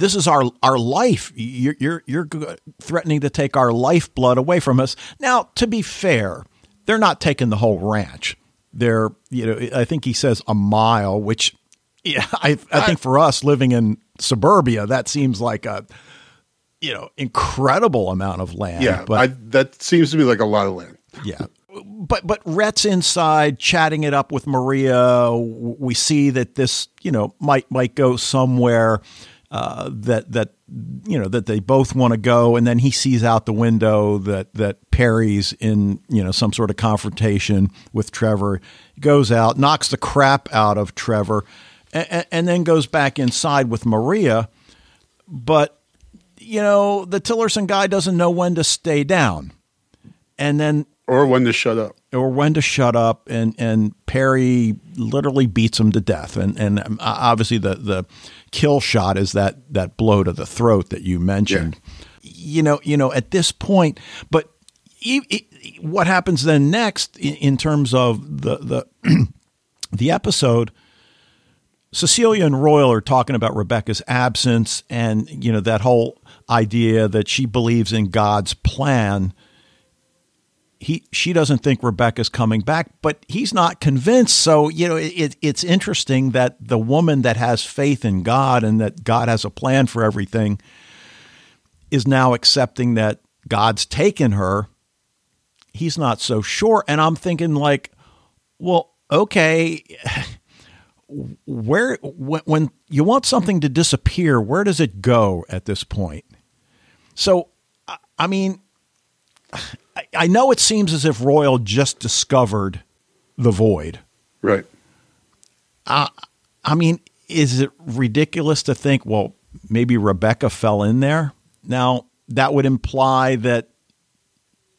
this is our our life. You're you're you're threatening to take our lifeblood away from us. Now, to be fair, they're not taking the whole ranch. They're you know, I think he says a mile, which yeah, I I think for us living in suburbia, that seems like a you know incredible amount of land. Yeah, but I, that seems to be like a lot of land. yeah. But but Rhett's inside chatting it up with Maria. We see that this you know might might go somewhere uh, that that you know that they both want to go, and then he sees out the window that that Perry's in you know some sort of confrontation with Trevor. He goes out, knocks the crap out of Trevor, and, and then goes back inside with Maria. But you know the Tillerson guy doesn't know when to stay down, and then Or when to shut up. or when to shut up and and Perry literally beats him to death and and um, obviously the the kill shot is that that blow to the throat that you mentioned. You know you know at this point but e- e- what happens then next in, in terms of the the the episode Cecilia and Royal are talking about Rebecca's absence and you know that whole idea that she believes in God's plan he she doesn't think Rebecca's coming back, but he's not convinced. So you know, it, it's interesting that the woman that has faith in God and that God has a plan for everything is now accepting that God's taken her. He's not so sure, and I'm thinking like, well, okay. Where when, you want something to disappear, where does it go at this point? So, I mean, I- I know it seems as if Royal just discovered the void. Right. I mean, is it ridiculous to think, well, maybe Rebecca fell in there? Now, that would imply that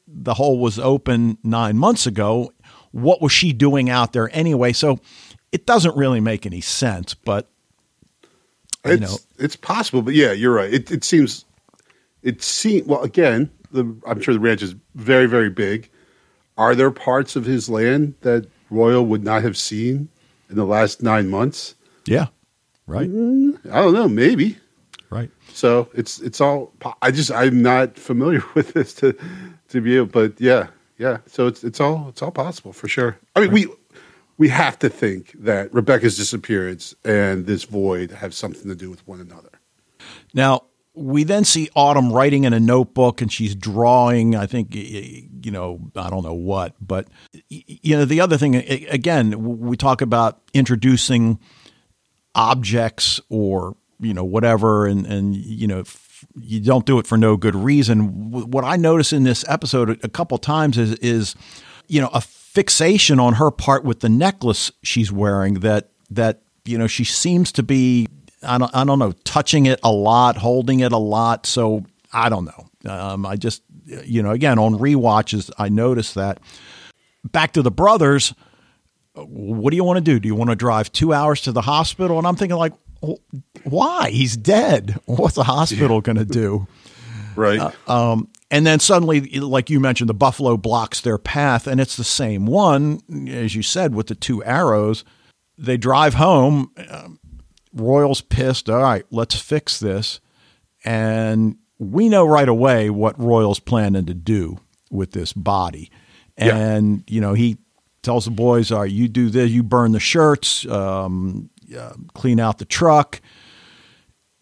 the hole was open nine months ago. What was she doing out there anyway? So it doesn't really make any sense, but It's know. it's possible, but yeah, you're right. It it seems it seems well again. The, I'm sure the ranch is very very big. Are there parts of his land that Royal would not have seen in the last nine months? yeah, right, mm, I don't know. Maybe. right. So it's it's all. I just I'm not familiar with this to to be able, but yeah, yeah. So it's it's all it's all possible for sure. I mean, we we have to think that Rebecca's disappearance and this void have something to do with one another. Now, we then see Autumn writing in a notebook and she's drawing, I think, you know, I don't know what. But, you know, the other thing, again, we talk about introducing objects or, you know, whatever, and, and you know, you don't do it for no good reason. What I notice in this episode a couple times is, is, you know, a fixation on her part with the necklace she's wearing that, that, you know, she seems to be I don't, I don't know, touching it a lot, holding it a lot. So I don't know. Um, I just, you know, again, on rewatches, I noticed that. Back to the brothers, what do you want to do? Do you want to drive two hours to the hospital? And I'm thinking, like, why? He's dead. What's the hospital going to do? Right. Um, and then suddenly, like you mentioned, the buffalo blocks their path, and it's the same one, as you said, with the two arrows. They drive home. Um, Royal's pissed. All right, let's fix this. And we know right away what Royal's planning to do with this body. Yeah. And, you know, he tells the boys, all right, you do this, you burn the shirts, um, uh, clean out the truck.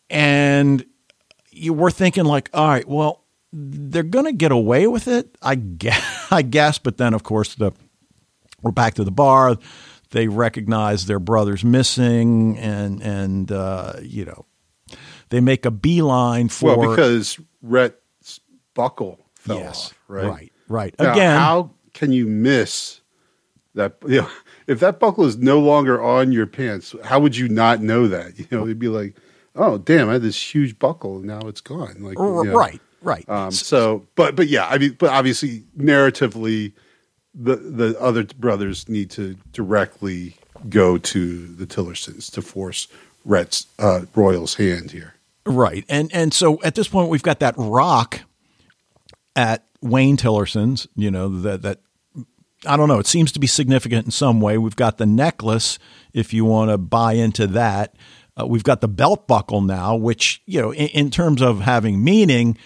And you were thinking like, all right, well, they're going to get away with it, I guess, I guess. But then, of course, the we're back to the bar. They recognize their brother's missing, and and uh, you know they make a beeline for well, because Rhett's buckle fell yes, off. Right. right, right. Now, Again, how can you miss that? You know, if that buckle is no longer on your pants, how would you not know that? You know, it'd be like, oh, damn, I had this huge buckle, and now it's gone. Like, you know. right, right. Um, so, but but yeah, I mean, but obviously, narratively, the the other brothers need to directly go to the Tillersons to force Rhett's uh, Royal's hand here. Right. And and so at this point we've got that rock at Wayne Tillerson's, you know, that that I don't know. It seems to be significant in some way. We've got the necklace, if you want to buy into that. Uh, we've got the belt buckle now, which, you know, in, in terms of having meaning,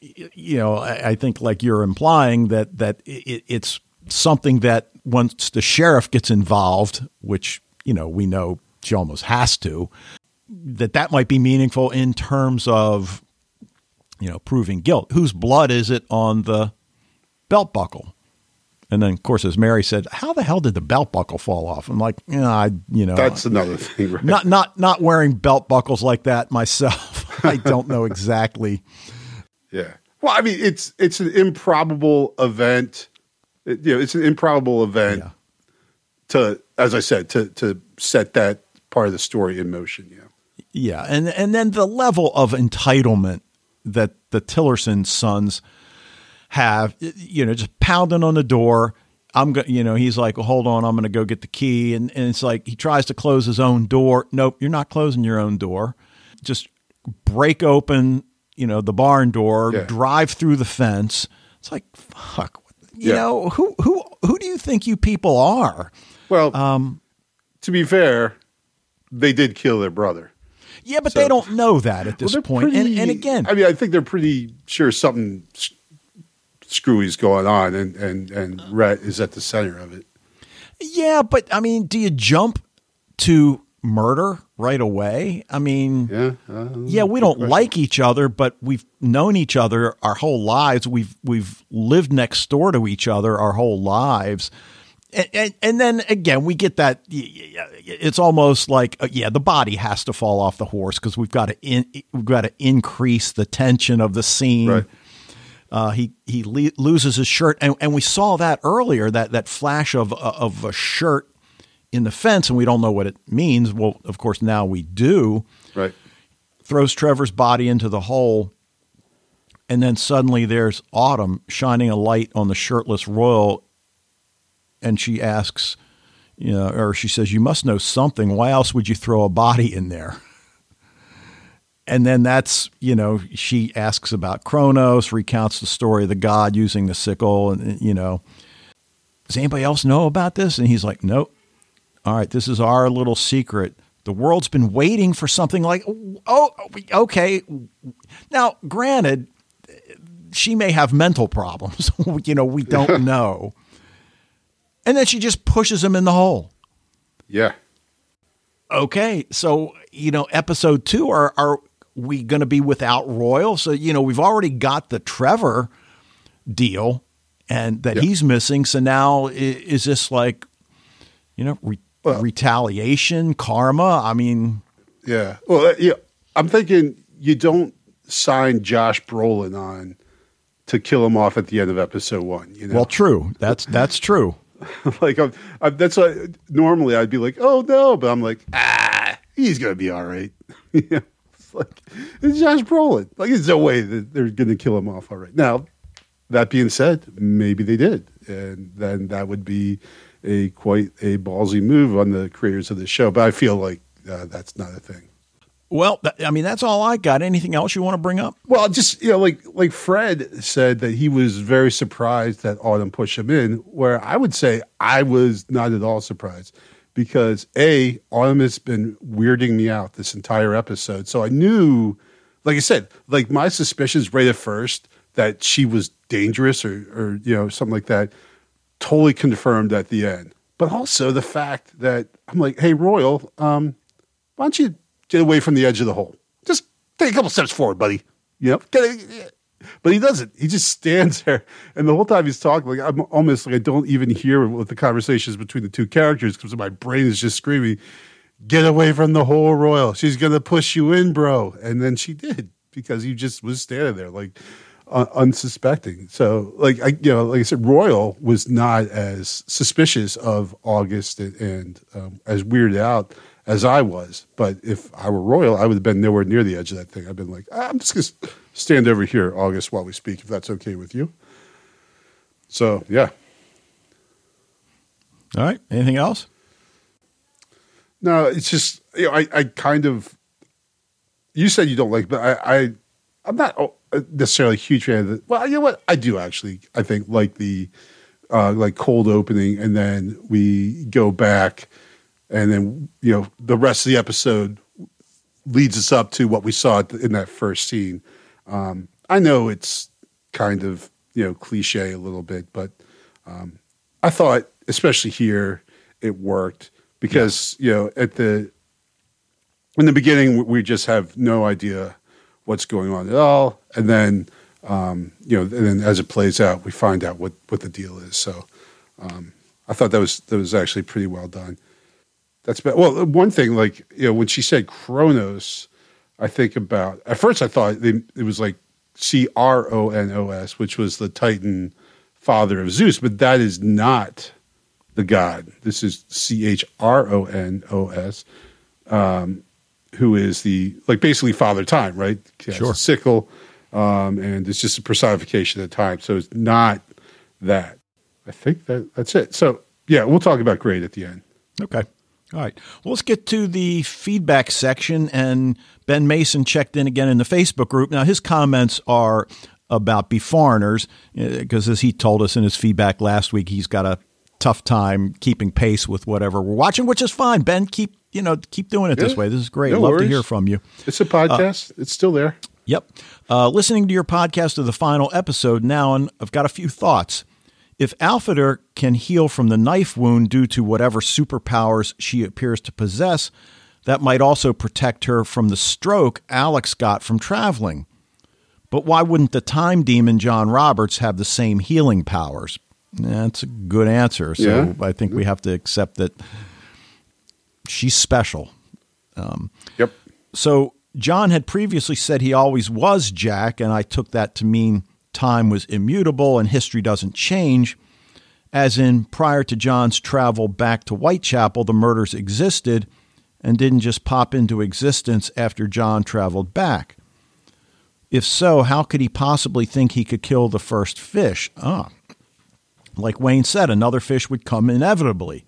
you know, I, think like you're implying that, that it, it's something that once the sheriff gets involved, which, you know, we know she almost has to, that that might be meaningful in terms of, you know, proving guilt. Whose blood is it on the belt buckle? And then, of course, as Mary said, "How the hell did the belt buckle fall off?" I'm like, you know, I, you know, that's another thing. Right? Not not not wearing belt buckles like that myself. I don't know exactly. Yeah. Well, I mean, it's it's an improbable event. It, you know, it's an improbable event yeah. to, as I said, to to set that part of the story in motion. Yeah. Yeah, and and then the level of entitlement that the Tillerson sons have, you know, just pounding on the door. I'm going, you know, he's like, well, hold on, I'm going to go get the key. And, and it's like he tries to close his own door. Nope, you're not closing your own door. Just break open, you know, the barn door, yeah. drive through the fence. It's like, fuck, you yeah. know, who, who, who do you think you people are? Well, um, to be fair, they did kill their brother. Yeah, but so, they don't know that at this well, point. Pretty, and, and, again, I mean, I think they're pretty sure something screwy's going on, and and and Rhett is at the center of it. Yeah, but I mean, do you jump to murder right away? I mean, yeah, uh, yeah, we don't question. like each other, but we've known each other our whole lives. We've we've lived next door to each other our whole lives. And, and, and then again, we get that. It's almost like, uh, yeah, the body has to fall off the horse because we've got to in, we've got to increase the tension of the scene. Right uh, he he le- loses his shirt, and, and we saw that earlier that that flash of of a shirt in the fence, and we don't know what it means. Well, of course now we do. Right. Throws Trevor's body into the hole, and then suddenly there's Autumn shining a light on the shirtless Royal, and she asks, you know, or she says, "You must know something. Why else would you throw a body in there?" and then that's you know she asks about Kronos, recounts the story of the god using the sickle, and you know, does anybody else know about this? And he's like, nope. All right, this is our little secret. The world's been waiting for something like, oh, okay. Now, granted, she may have mental problems. you know, we don't know. And then she just pushes him in the hole. Yeah. Okay, so you know, episode two are are we going to be without Royal? So, you know, we've already got the Trevor deal and that yep. he's missing. So now is this like, you know, re- well, retaliation, karma? I mean, yeah. Well, yeah, I'm thinking you don't sign Josh Brolin on to kill him off at the end of episode one. You know? Well, true. That's that's true. like I'm, I'm, that's what normally I'd be like, oh no, but I'm like, ah, he's gonna be all right. like it's Josh Brolin. Like there's no way that they're to kill him off all right. Now, that being said, maybe they did, and then that would be a quite a ballsy move on the creators of the show. But I feel like uh, that's not a thing. Well, I mean, that's all I got. Anything else you want to bring up? Well, just you know, like like Fred said that he was very surprised that Autumn pushed him in. Where I would say I was not at all surprised because a Autumn has been weirding me out this entire episode. So I knew, like I said, like my suspicions right at first that she was dangerous or or you know something like that, totally confirmed at the end. But also the fact that I'm like, hey Royal, um, why don't you get away from the edge of the hole? Just take a couple steps forward, buddy. You know, get, but he doesn't. He just stands there, and the whole time he's talking, like I'm almost like I don't even hear what the conversations between the two characters because my brain is just screaming, "Get away from the hole royal! She's gonna push you in, bro!" And then she did because he just was standing there like uh, unsuspecting. So, like I, you know, like I said, Royal was not as suspicious of August and, and um, as weirded out as I was. But if I were Royal, I would have been nowhere near the edge of that thing. I've been like, ah, I'm just gonna stand over here, August, while we speak, if that's okay with you. So, yeah. All right. Anything else? No, it's just you know, I, I kind of. You said you don't like, but I, I I'm not necessarily a huge fan of the. Well, you know what? I do actually. I think like the uh, like cold opening, and then we go back, and then you know the rest of the episode leads us up to what we saw in that first scene. Um, I know it's kind of you know cliche a little bit, but um, I thought especially here it worked because yeah. you know at the in the beginning we just have no idea what's going on at all, and then um, you know, and then as it plays out, we find out what what the deal is. So um, I thought that was that was actually pretty well done. That's been, well one thing like you know when she said Kronos, I think about at first I thought it was like C R O N O S, which was the Titan father of Zeus, but that is not the god. This is C H R O N O S. Um, who is the like basically Father Time, right? Sure. sickle, um, and it's just a personification of time. So it's not that. I think that that's it. So yeah, we'll talk about grade at the end. Okay. All right. Well, let's get to the feedback section. And Ben Mason checked in again in the Facebook group. Now, his comments are about Beforeigners, because uh, as he told us in his feedback last week, he's got a tough time keeping pace with whatever we're watching, which is fine. Ben, keep you know, keep doing it yeah. this way. This is great. No Love worries. to hear from you. It's a podcast. Uh, it's still there. Yep. Uh, listening to your podcast of the final episode now, and I've got a few thoughts. If Alfhildr can heal from the knife wound due to whatever superpowers she appears to possess, that might also protect her from the stroke Alex got from traveling. But why wouldn't the time demon John Roberts have the same healing powers? That's a good answer. So yeah. I think we have to accept that she's special. Um, yep. So John had previously said he always was Jack, and I took that to mean time was immutable and history doesn't change. As in, prior to John's travel back to Whitechapel, the murders existed and didn't just pop into existence after John traveled back. If so, how could he possibly think he could kill the first fish? Ah, like Wayne said, another fish would come inevitably.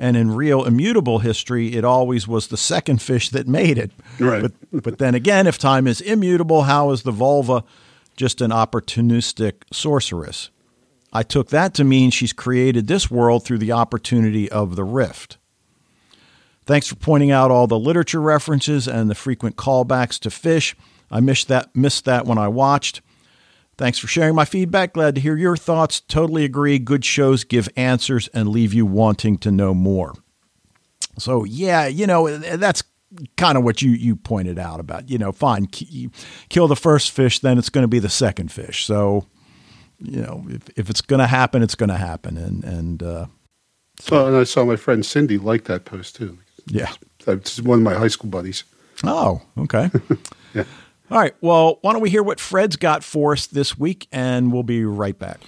And in real immutable history, it always was the second fish that made it. Right. But, but then again, if time is immutable, how is the völva just an opportunistic sorceress? I took that to mean she's created this world through the opportunity of the rift. Thanks for pointing out all the literature references and the frequent callbacks to fish. I missed that missed that when I watched. Thanks for sharing my feedback. Glad to hear your thoughts. Totally agree. Good shows give answers and leave you wanting to know more. So, yeah, you know, that's kind of what you, you pointed out about, you know, fine, kill the first fish, then it's going to be the second fish. So, you know, if, if it's going to happen, it's going to happen. And, and, uh, so. and I saw my friend Cindy like that post too. Yeah. It's one of my high school buddies. Oh, okay. yeah. All right. Well, why don't we hear what Fred's got for us this week, and we'll be right back.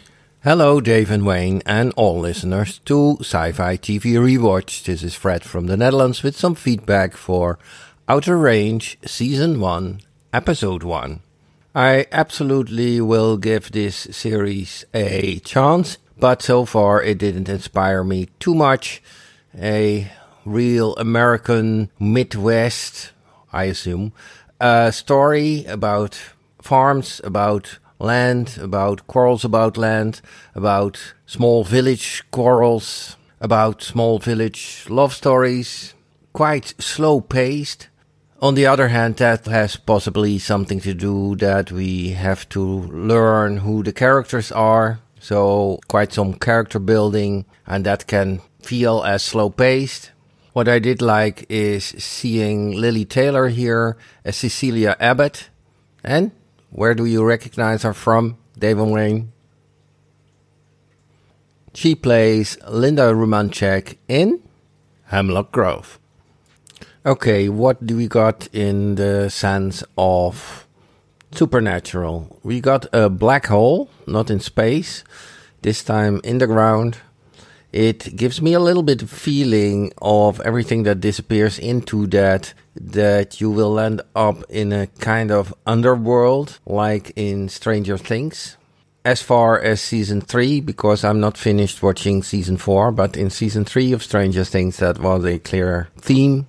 Hello, Dave and Wayne, and all listeners to Sci Fi TV Rewatch. This is Fred from the Netherlands with some feedback for Outer Range Season 1, Episode 1. I absolutely will give this series a chance, but so far it didn't inspire me too much. A real American Midwest, I assume, a story about farms, about land, about quarrels about land, about small village quarrels, about small village love stories, quite slow paced. On the other hand, that has possibly something to do that we have to learn who the characters are. So quite some character building and that can feel as slow paced. What I did like is seeing Lili Taylor here as Cecilia Abbott. And where do you recognize her from, David Wayne? She plays Lynda Rumancek in Hemlock Grove. Okay, what do we got in the sense of supernatural? We got a black hole, not in space, this time in the ground it gives me a little bit of feeling of everything that disappears into that that you will end up in a kind of underworld like in Stranger Things. As far as season 3 because I'm not finished watching season 4 but in season 3 of Stranger Things that was a clear theme.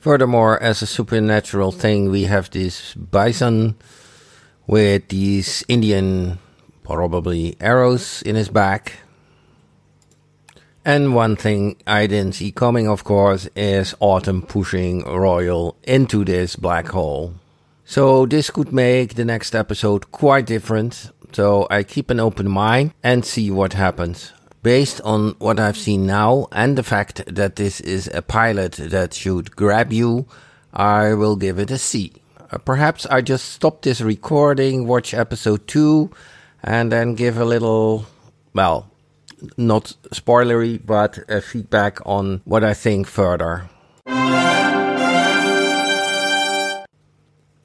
Furthermore as a supernatural thing we have this bison with these Indian probably arrows in his back. And one thing I didn't see coming, of course, is Autumn pushing Royal into this black hole. So this could make the next episode quite different. So I keep an open mind and see what happens. Based on what I've seen now and the fact that this is a pilot that should grab you, I will give it a C. Uh, perhaps I just stop this recording, watch episode 2, and then give a little, well, not spoilery, but feedback on what I think further.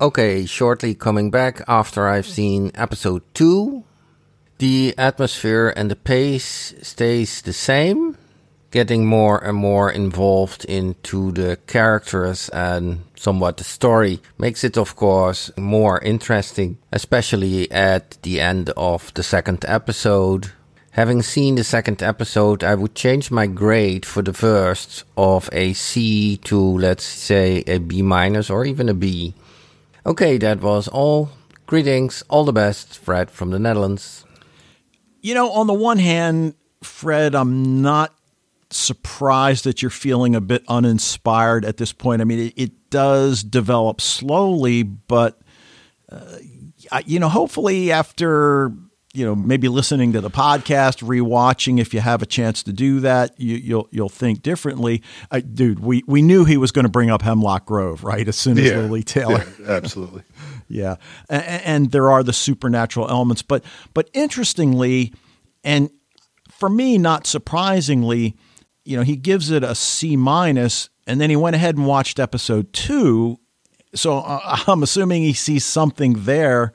Okay, shortly coming back after I've seen episode 2. The atmosphere and the pace stays the same, getting more and more involved into the characters and somewhat the story makes it of course more interesting, especially at the end of the second episode Having seen the second episode, I would change my grade for the first of a C to, let's say, a B minus or even a B. Okay, that was all. Greetings, all the best, Fred from the Netherlands. You know, on the one hand, Fred, I'm not surprised that you're feeling a bit uninspired at this point. I mean, it, it does develop slowly, but, uh, you know, hopefully after you know, maybe listening to the podcast, rewatching if you have a chance to do that, you, will you'll, you'll think differently. I, dude, we we knew he was going to bring up Hemlock Grove, right? As soon as yeah, Lili Taylor, yeah, absolutely, yeah, and, and there are the supernatural elements, but but interestingly, and for me, not surprisingly, you know, he gives it a C minus, and then he went ahead and watched episode two. So uh, I'm assuming he sees something there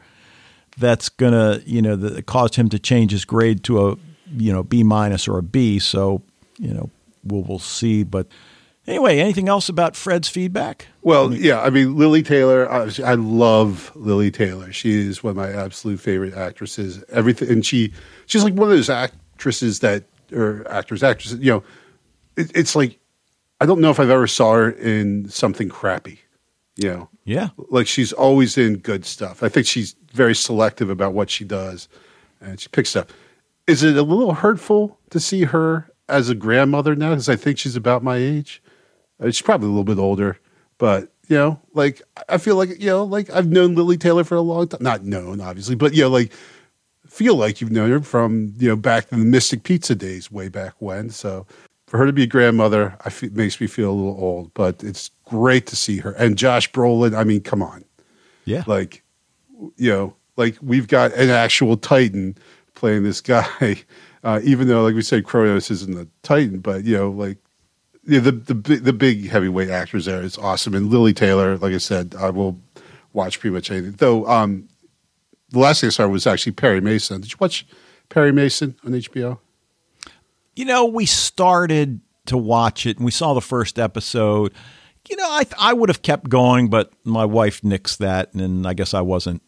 that's gonna you know that caused him to change his grade to a you know B minus or a B. So you know we'll we'll see. But anyway, anything else about Fred's feedback? Well, I mean, yeah, I mean Lili Taylor. I, I, love Lili Taylor. She is one of my absolute favorite actresses. Everything, and she she's like one of those actresses that or actors actresses. You know, it, it's like I don't know if I've ever saw her in something crappy. You know, yeah, like she's always in good stuff. I think she's very selective about what she does, and she picks up. Is it a little hurtful to see her as a grandmother now? Because I think she's about my age. Uh, she's probably a little bit older, but you know, like I feel like you know, like I've known Lili Taylor for a long time. Not known, obviously, but you know, like feel like you've known her from you know back in the Mystic Pizza days, way back when. So for her to be a grandmother, I feel, makes me feel a little old, but it's great to see her. And Josh Brolin, I mean, come on, yeah, like you know, like we've got an actual Titan playing this guy, uh, even though, like we said, Kronos isn't a Titan, but you know, like yeah, the the the big heavyweight actors there is awesome, and Lili Taylor, like I said, I will watch pretty much anything. Though um, the last thing I saw was actually Perry Mason. Did you watch Perry Mason on HBO? You know, we started to watch it, and we saw the first episode you know, I I would have kept going, but my wife nixed that, and I guess I wasn't,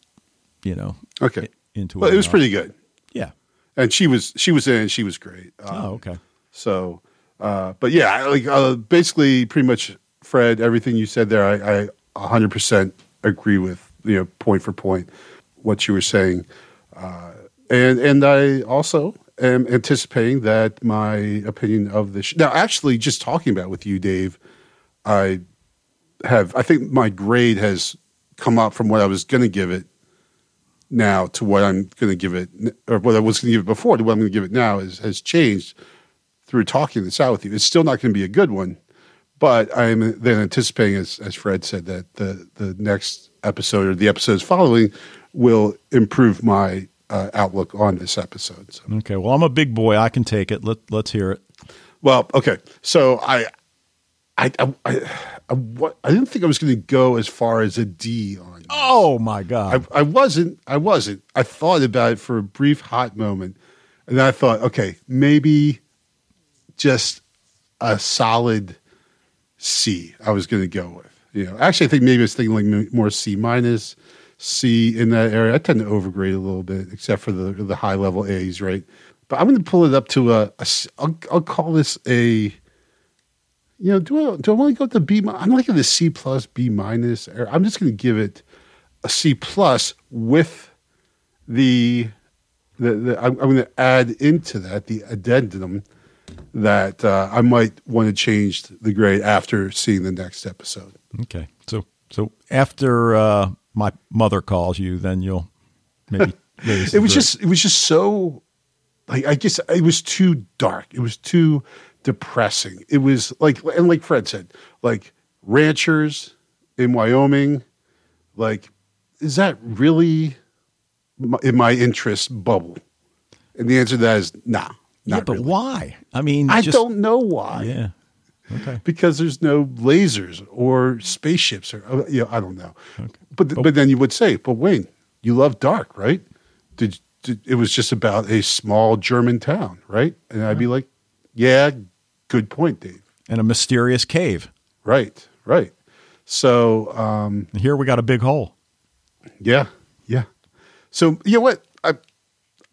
you know, okay into well, it. it was pretty good. Yeah, and she was she was in, she was great. Um, oh, okay. So, uh, but yeah, like uh, basically, pretty much, Fred, everything you said there, I, I 100% agree with. You know, point for point, what you were saying, uh, and and I also am anticipating that my opinion of this. Now, actually, just talking about with you, Dave I have, I think my grade has come up from what I was going to give it now to what I'm going to give it, or what I was going to give it before to what I'm going to give it now is, has changed through talking this out with you. It's still not going to be a good one, but I'm then anticipating, as, as Fred said, that the, the next episode or the episodes following will improve my uh, outlook on this episode. So. Okay. Well, I'm a big boy. I can take it. Let, let's hear it. Well, okay. So I, I, I, I, I, I didn't think I was going to go as far as a D on. This. Oh my god! I, I wasn't. I wasn't. I thought about it for a brief hot moment, and then I thought, okay, maybe just a solid C. I was going to go with. You know, actually, I think maybe I was thinking like more C minus, C in that area. I tend to overgrade a little bit, except for the the high level A's, right? But I'm going to pull it up to a. a I'll, I'll call this a you know, do I do I want to go to B? I'm liking the C plus, B minus. I'm just going to give it a C plus with the the, the, I'm, I'm going to add into that the addendum that uh, I might want to change the grade after seeing the next episode. Okay. So so after uh, my mother calls you, then you'll maybe. raise It was just it was just so like I guess it was too dark. It was too depressing. It was like and like Fred said, like ranchers in Wyoming, like is that really in my interest bubble? And the answer to that is nah. yeah, but really. why? I mean, I just- don't know why. Yeah. Okay. because there's no lasers or spaceships or uh, you know, I don't know. But but then you would say, but Wayne, you love dark, right? Did, did it was just about a small German town, right? And I'd be like, yeah, good point, Dave. And a mysterious cave. Right, right. So um, here we got a big hole. yeah, yeah. So you know what? I,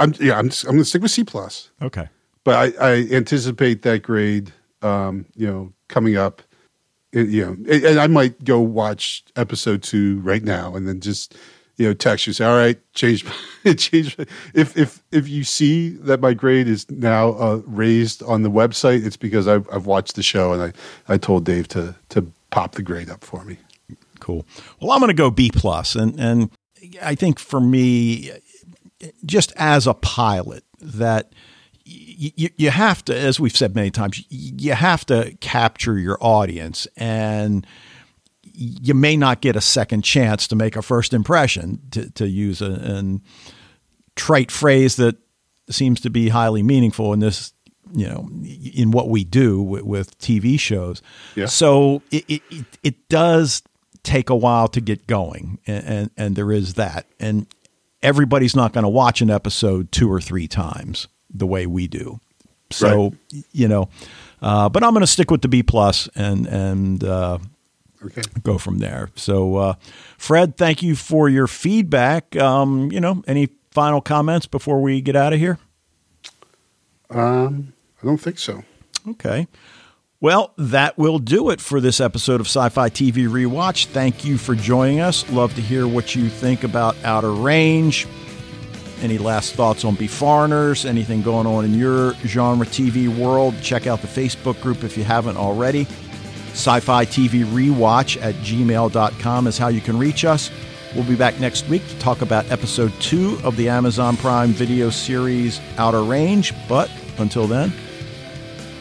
I'm yeah, I'm just, I'm going to stick with C plus. Okay. but I, I anticipate that grade, um, you know, coming up. It- you know, and, I might go watch episode two right now, and then just you know text you say, "All right, change, change." If if if you see that my grade is now uh, raised on the website, it's because I've, I've watched the show, and I I told Dave to to pop the grade up for me. Cool. Well, I'm going to go B plus, and and I think for me, just as a pilot, that y- y- you have to, as we've said many times, you have to capture your audience, and you may not get a second chance to make a first impression. To to use a, an trite phrase that seems to be highly meaningful in this you know in what we do with, with TV shows. Yeah. So it, it it it does take a while to get going, and and, and there is that, and everybody's not going to watch an episode two or three times the way we do. So you know, uh, but I'm going to stick with the B plus and and. Uh, Okay. go from there. So, uh, Fred, thank you for your feedback. Um, you know, any final comments before we get out of here? Um, I don't think so. Okay. Well, that will do it for this episode of Sci Fi TV Rewatch. Thank you for joining us. Love to hear what you think about Outer Range. Any last thoughts on Beforeigners? Anything going on in your genre TV world? Check out the Facebook group if you haven't already. Sci Fi TV Rewatch at gmail.com is how you can reach us. We'll be back next week to talk about episode two of the Amazon Prime video series Outer Range. But until then,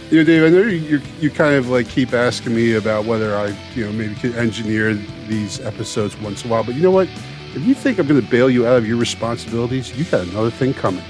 You know, Dave, I know you you kind of like keep asking me about whether I, you know, maybe could engineer these episodes once in a while. But you know what? If you think I'm going to bail you out of your responsibilities, you got another thing coming.